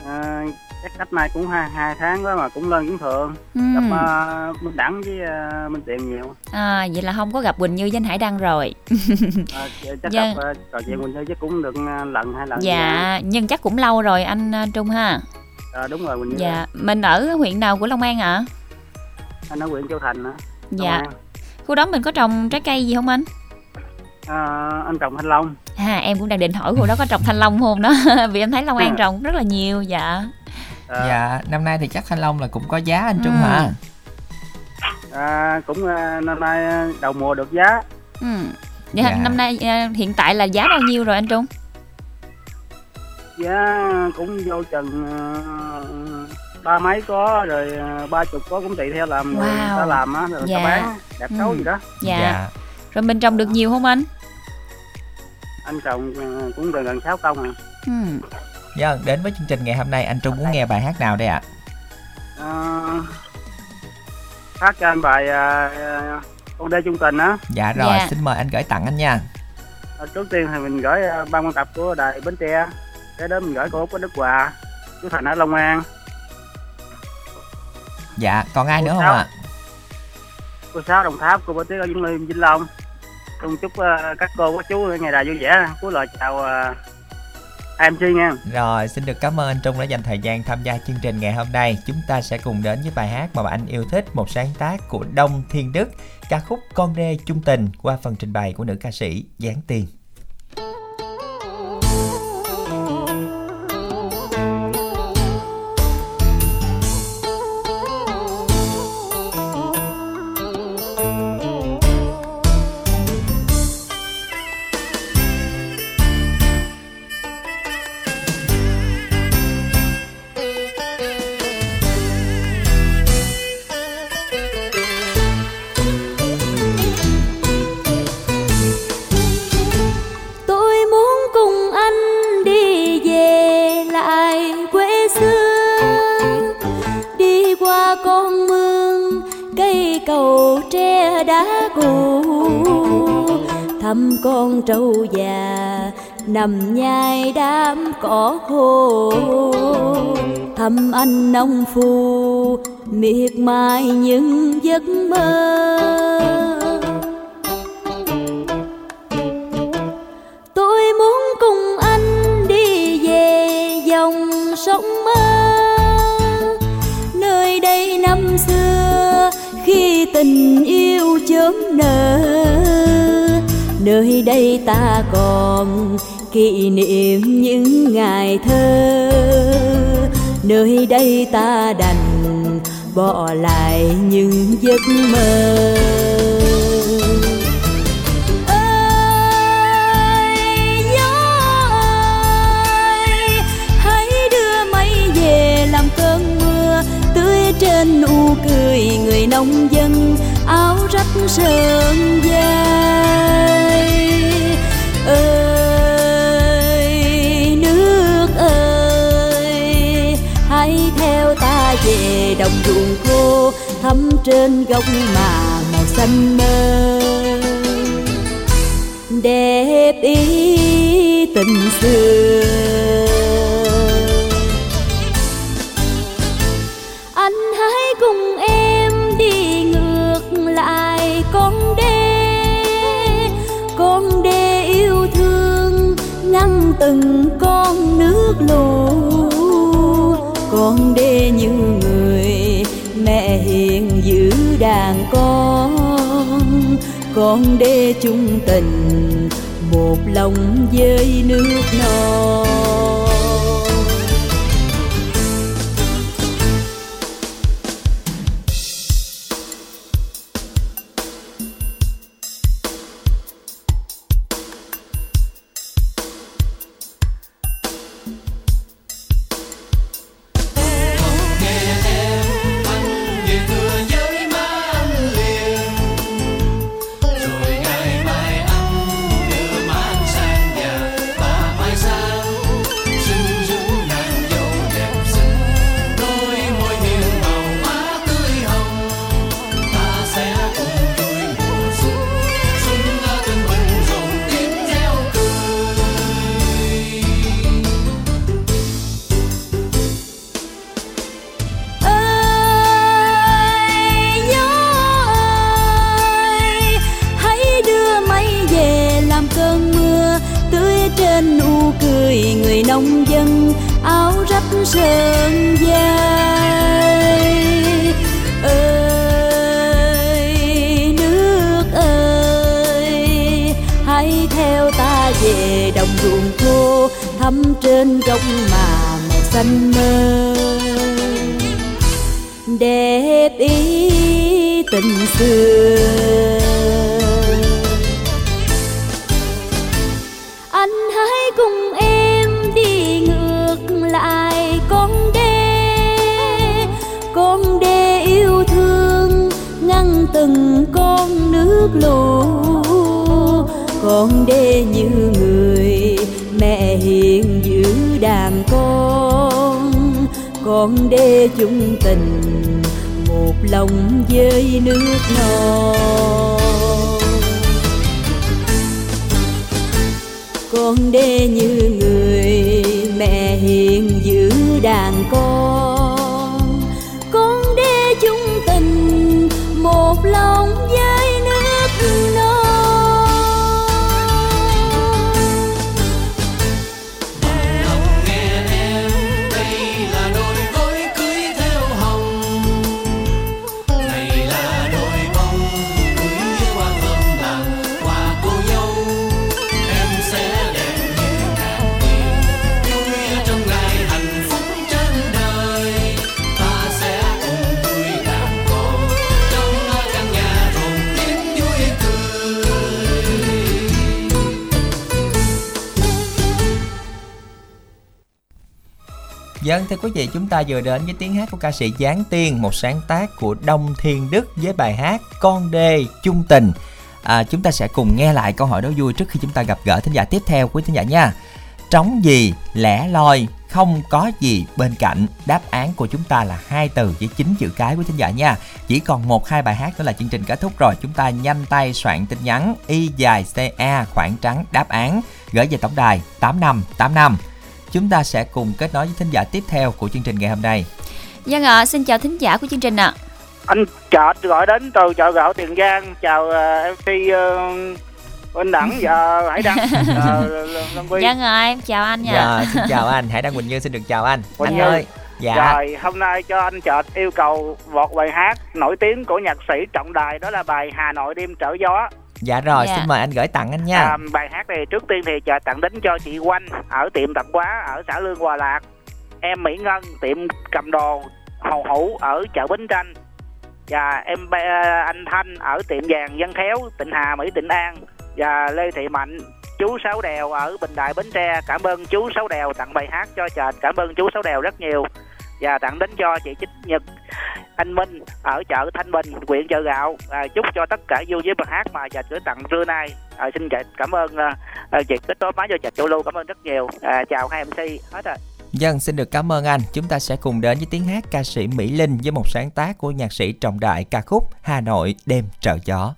À, chắc cách nay cũng hai hai tháng đó mà cũng lên cũng thường. Ừ. Gặp uh, Minh Đẳng với uh, Minh Tiền nhiều. À, vậy là không có gặp Quỳnh Như với anh Hải Đăng rồi À, chắc Dạ. gặp uh, trò chuyện Quỳnh Như chắc cũng được lần hai lần. Dạ, nhưng chắc cũng lâu rồi anh à, Trung ha À, đúng rồi Quỳnh Như. Dạ, mình ở huyện nào của Long An ạ? Anh ở huyện Châu Thành á. Dạ An. Khu đó mình có trồng trái cây gì không anh? À, anh trồng thanh long. À, em cũng đang định hỏi khu đó có trồng thanh long không đó Vì em thấy Long An À. trồng rất là nhiều Dạ Dạ, năm nay thì chắc Thanh Long là cũng có giá anh Trung Ừ. hả? À, cũng ờ, năm nay ờ, đầu mùa được giá. ừ. Dạ, Dạ. năm nay à, hiện tại là giá bao nhiêu rồi anh Trung? Giá cũng vô chừng ba mấy có rồi ba chục có cũng tùy theo làm người Wow. ta làm á rồi người Dạ. ta bán đẹp xấu Ừ. gì đó Dạ. Rồi mình trồng được nhiều không anh? anh trồng cũng gần gần sáu công à Ừ. Dạ, đến với chương trình ngày hôm nay anh Trung muốn nghe bài hát nào đây ạ? Ờ, phát cho anh bài ờ, con đê trung tình á. Dạ rồi, Dạ. xin mời anh gửi tặng anh nha. Ờ, trước tiên thì mình gửi ờ, ban biên tập của đài bến tre. Cái đó mình gửi cô có đức hòa chú thành ở long an. Dạ, còn ai nữa không ạ? cô sáu đồng tháp cô bảo tuyết ở vĩnh liêm vĩnh long. Chung chúc ờ, các cô các chú ngày đài vui vẻ. Cuối lời chào uh, MC nha Rồi, xin được cảm ơn anh Trung đã dành thời gian tham gia chương trình ngày hôm nay. Chúng ta sẽ cùng đến với bài hát mà bạn yêu thích, một sáng tác của Đông Thiên Đức, ca khúc Con đê chung tình qua phần trình bày của nữ ca sĩ Giáng thăm anh nông phu miệt mài những giấc mơ. Tôi muốn cùng anh đi về dòng sông mơ, nơi đây năm xưa khi tình yêu chớm nở. Nơi đây ta còn kỷ niệm những ngày thơ nơi đây ta đành bỏ lại những giấc mơ. Ơi gió ơi, hãy đưa mây về làm cơn mưa. Tưới trên nụ cười người nông dân, áo rách sơn dây ơi đồng ruộng khô thắm trên gốc mà màu xanh mơ. Đẹp ý tình xưa. Anh hãy cùng em đi ngược lại con đê. Con đê yêu thương ngăn từng con đê chung tình một lòng với nước non. vị, chúng ta vừa đến với tiếng hát của ca sĩ Giáng Tiên, một sáng tác của Đông Thiên Đức với bài hát Con đê chung tình. À, chúng ta sẽ cùng nghe lại câu hỏi đó vui trước khi chúng ta gặp gỡ thính giả tiếp theo quý thính giả nha. Trống gì lẻ loi không có gì bên cạnh? Đáp án của chúng ta là hai từ với chín chữ cái của thính giả nha. Chỉ còn một hai bài hát nữa là chương trình kết thúc rồi. Chúng ta nhanh tay soạn tin nhắn y dài ca e khoảng trắng đáp án. Gửi về tổng đài tám năm tám năm. Chúng ta sẽ cùng kết nối với thính giả tiếp theo của chương trình ngày hôm nay. Dân ạ, xin chào thính giả của chương trình ạ. anh chợt gọi đến từ chợ gạo tiền giang chào uh, mc uh, Minh Đẳng và Hải Đăng uh, Dân ạ, em chào anh nha. Dạ, xin chào anh, Hải Đăng Quỳnh Như xin được chào anh. Quỳnh anh Như. ơi, dạ. Rồi hôm nay cho anh chợt yêu cầu một bài hát nổi tiếng của nhạc sĩ Trọng Đài đó là bài Hà Nội đêm trở gió Dạ rồi, Dạ. xin mời anh gửi tặng anh nha. À, bài hát này trước tiên thì chợt tặng đến cho chị Oanh ở tiệm tạp hóa ở xã Lương Hòa Lạc. Em Mỹ Ngân tiệm cầm đồ Hầu Hữu ở chợ Bến Tranh. Và em anh Thanh ở tiệm vàng Dân Khéo Tịnh Hà Mỹ Tịnh An. Và Lê Thị Mạnh chú Sáu Đèo ở Bình Đại Bến Tre. Cảm ơn chú Sáu Đèo tặng bài hát cho chợt cảm ơn chú Sáu Đèo rất nhiều và tặng đến cho chị Chính Nhật anh Minh ở chợ Thanh Bình huyện chợ gạo à, chúc cho tất cả vui với bài hát mà chợt gửi tặng trưa nay à, xin chị cảm ơn à, à chị kết nối máy cho chị Châu Lưu cảm ơn rất nhiều à, chào hai MC hết rồi Dân xin được cảm ơn anh. Chúng ta sẽ cùng đến với tiếng hát ca sĩ Mỹ Linh với một sáng tác của nhạc sĩ Trọng Đại ca khúc Hà Nội đêm trở gió.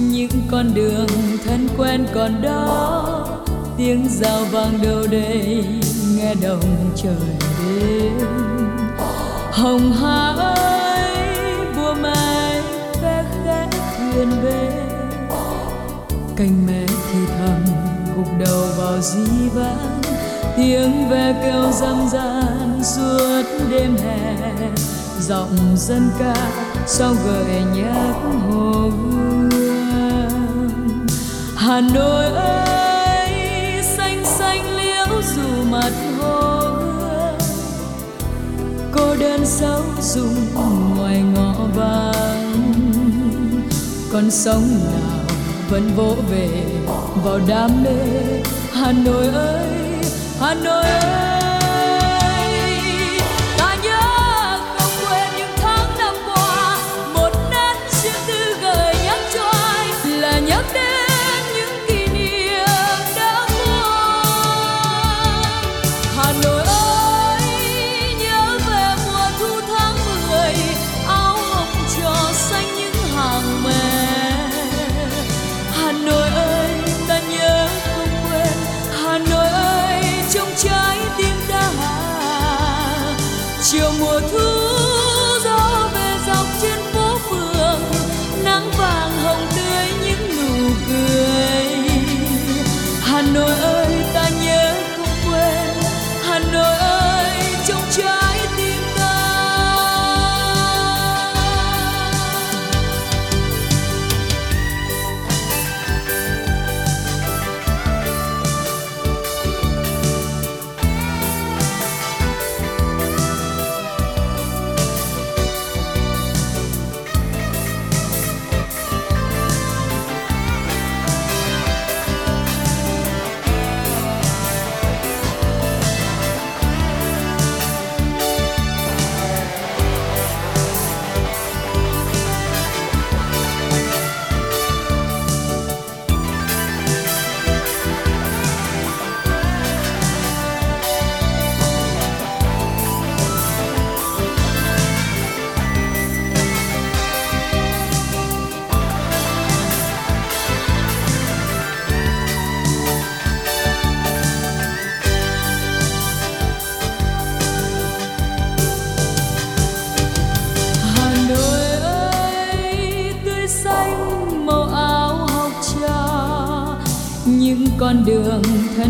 Những con đường thân quen còn đó, tiếng rào vang đâu đây, nghe đồng trời đêm. Hồng hà ơi bùa mai ve khẽ thuyền về. Cành mẹ thì thầm, gục đầu vào dĩ vãng tiếng ve kêu râm ran suốt đêm hè. Giọng dân ca, sao gợi nhắc hồ gươm? Hà nội ơi, xanh xanh liễu dù mặt hồ gươm cô đơn sâu dùng ngoài ngõ vắng. Con sông nào vẫn vỗ về vào đam mê. Hà nội ơi, hà nội ơi.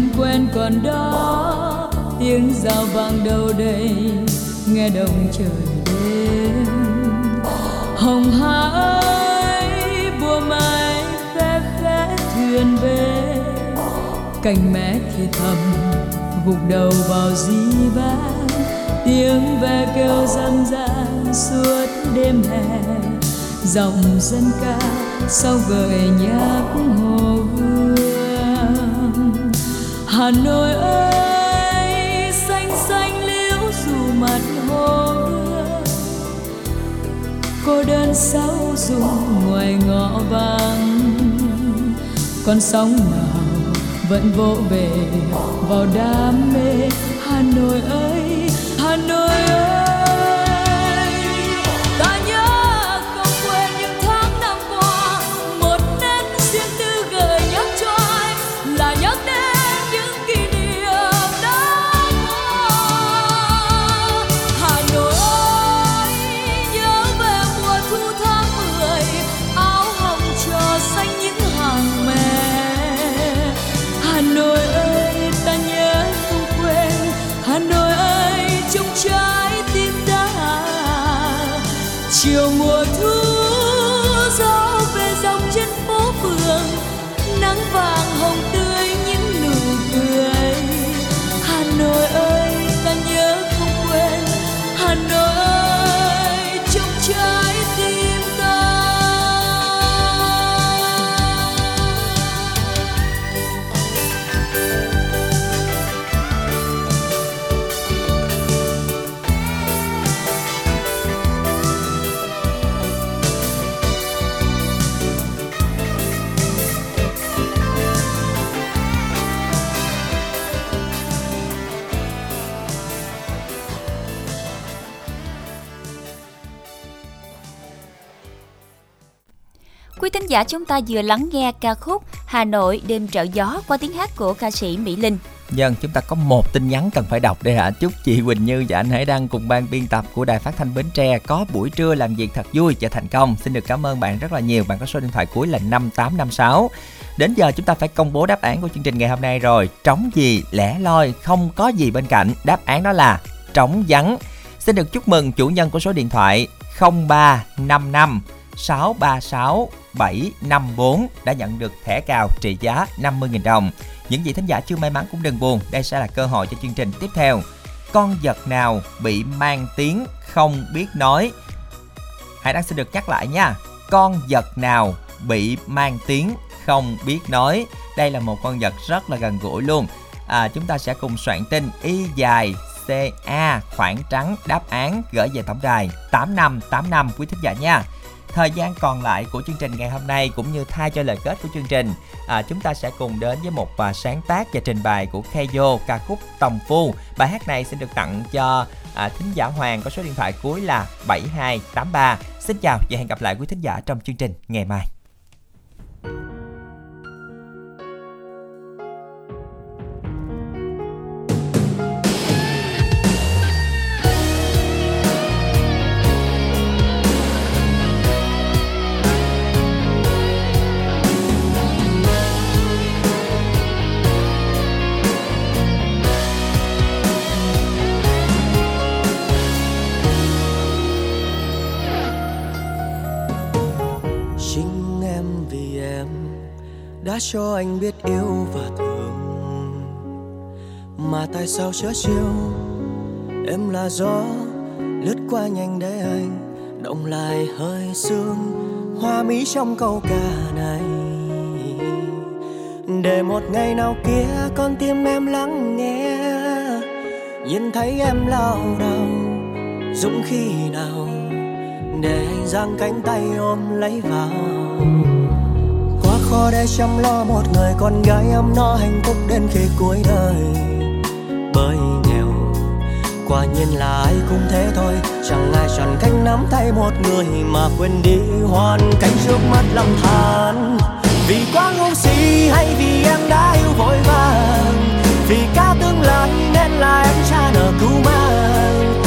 Thân quen còn đó, tiếng rào vang đâu đây, nghe đồng trời đêm. Hồng hà ơi bùa mai khẽ khẽ thuyền về. Cành mẹ thì thầm, gục đầu vào di vang. Tiếng ve kêu dân gian suốt đêm hè. Dòng dân ca sau gợi nhạc hà nội ơi, xanh xanh liễu dù mặt hồ cô đơn sao dùng ngoài ngõ vắng. Con sóng nào vẫn vỗ về vào đam mê. Hà nội ơi, hà nội giả chúng ta vừa lắng nghe ca khúc Hà Nội đêm trợ gió qua tiếng hát của ca sĩ Mỹ Linh. nhân chúng ta có một tin nhắn cần phải đọc đây ạ. Chúc chị Quỳnh Như và anh Hải Đăng cùng ban biên tập của Đài Phát thanh Bến Tre có buổi trưa làm việc thật vui và thành công. Xin được cảm ơn bạn rất là nhiều. Bạn có số điện thoại cuối là 5856. Đến giờ chúng ta phải công bố đáp án của chương trình ngày hôm nay rồi. Trống gì, lẻ loi, không có gì bên cạnh. Đáp án đó là trống vắng. Xin được chúc mừng chủ nhân của số điện thoại 0355 636 754 đã nhận được thẻ cào trị giá 50.000 đồng. Những vị thính giả chưa may mắn cũng đừng buồn, đây sẽ là cơ hội cho chương trình tiếp theo. Con vật nào bị mang tiếng không biết nói? Hãy đang xin được nhắc lại nha. Con vật nào bị mang tiếng không biết nói? Đây là một con vật rất là gần gũi luôn. À, chúng ta sẽ cùng soạn tin y dài CA khoảng trắng đáp án gửi về tổng đài 8585 quý thính giả nha. Thời gian còn lại của chương trình ngày hôm nay cũng như thay cho lời kết của chương trình, à, chúng ta sẽ cùng đến với một à, sáng tác và trình bày của Keio ca khúc Tòng Phu. Bài hát này xin được tặng cho à, thính giả Hoàng có số điện thoại cuối là 7283. Xin chào và hẹn gặp lại quý thính giả trong chương trình ngày mai. Cho anh biết yêu và thương. Mà tại sao chớ chiều em là gió, lướt qua nhanh để anh động lại hơi sương. Hoa mỹ trong câu ca này. Để một ngày nào kia con tim em lắng nghe. Nhìn thấy em lao đầu dũng khi nào. Để anh giang cánh tay ôm lấy vào khó để chăm lo một người con gái ấm no hạnh phúc đến khi cuối đời. Bởi nghèo, quả nhiên là ai cũng thế thôi. Chẳng ai chọn cách nắm tay một người mà quên đi hoàn cảnh trước mắt lầm than vì quá ngu si hay vì em đã yêu vội vàng. Vì cả tương lai nên là em cha nợ cứu mang.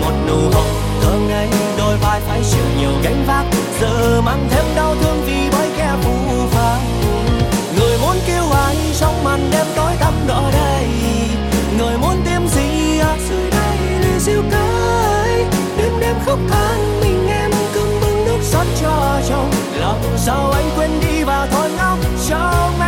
Một nụ hồng thơ ngây, đôi vai phải chịu nhiều gánh vác. Giờ mang thêm trong màn đêm tối tăm đỏ đây. Người muốn tìm gì ở dưới đây để siêu cay đêm đêm khóc than, mình em cứ bưng nước xót cho chồng. Lòng sao anh quên đi và thôi ngóc cho em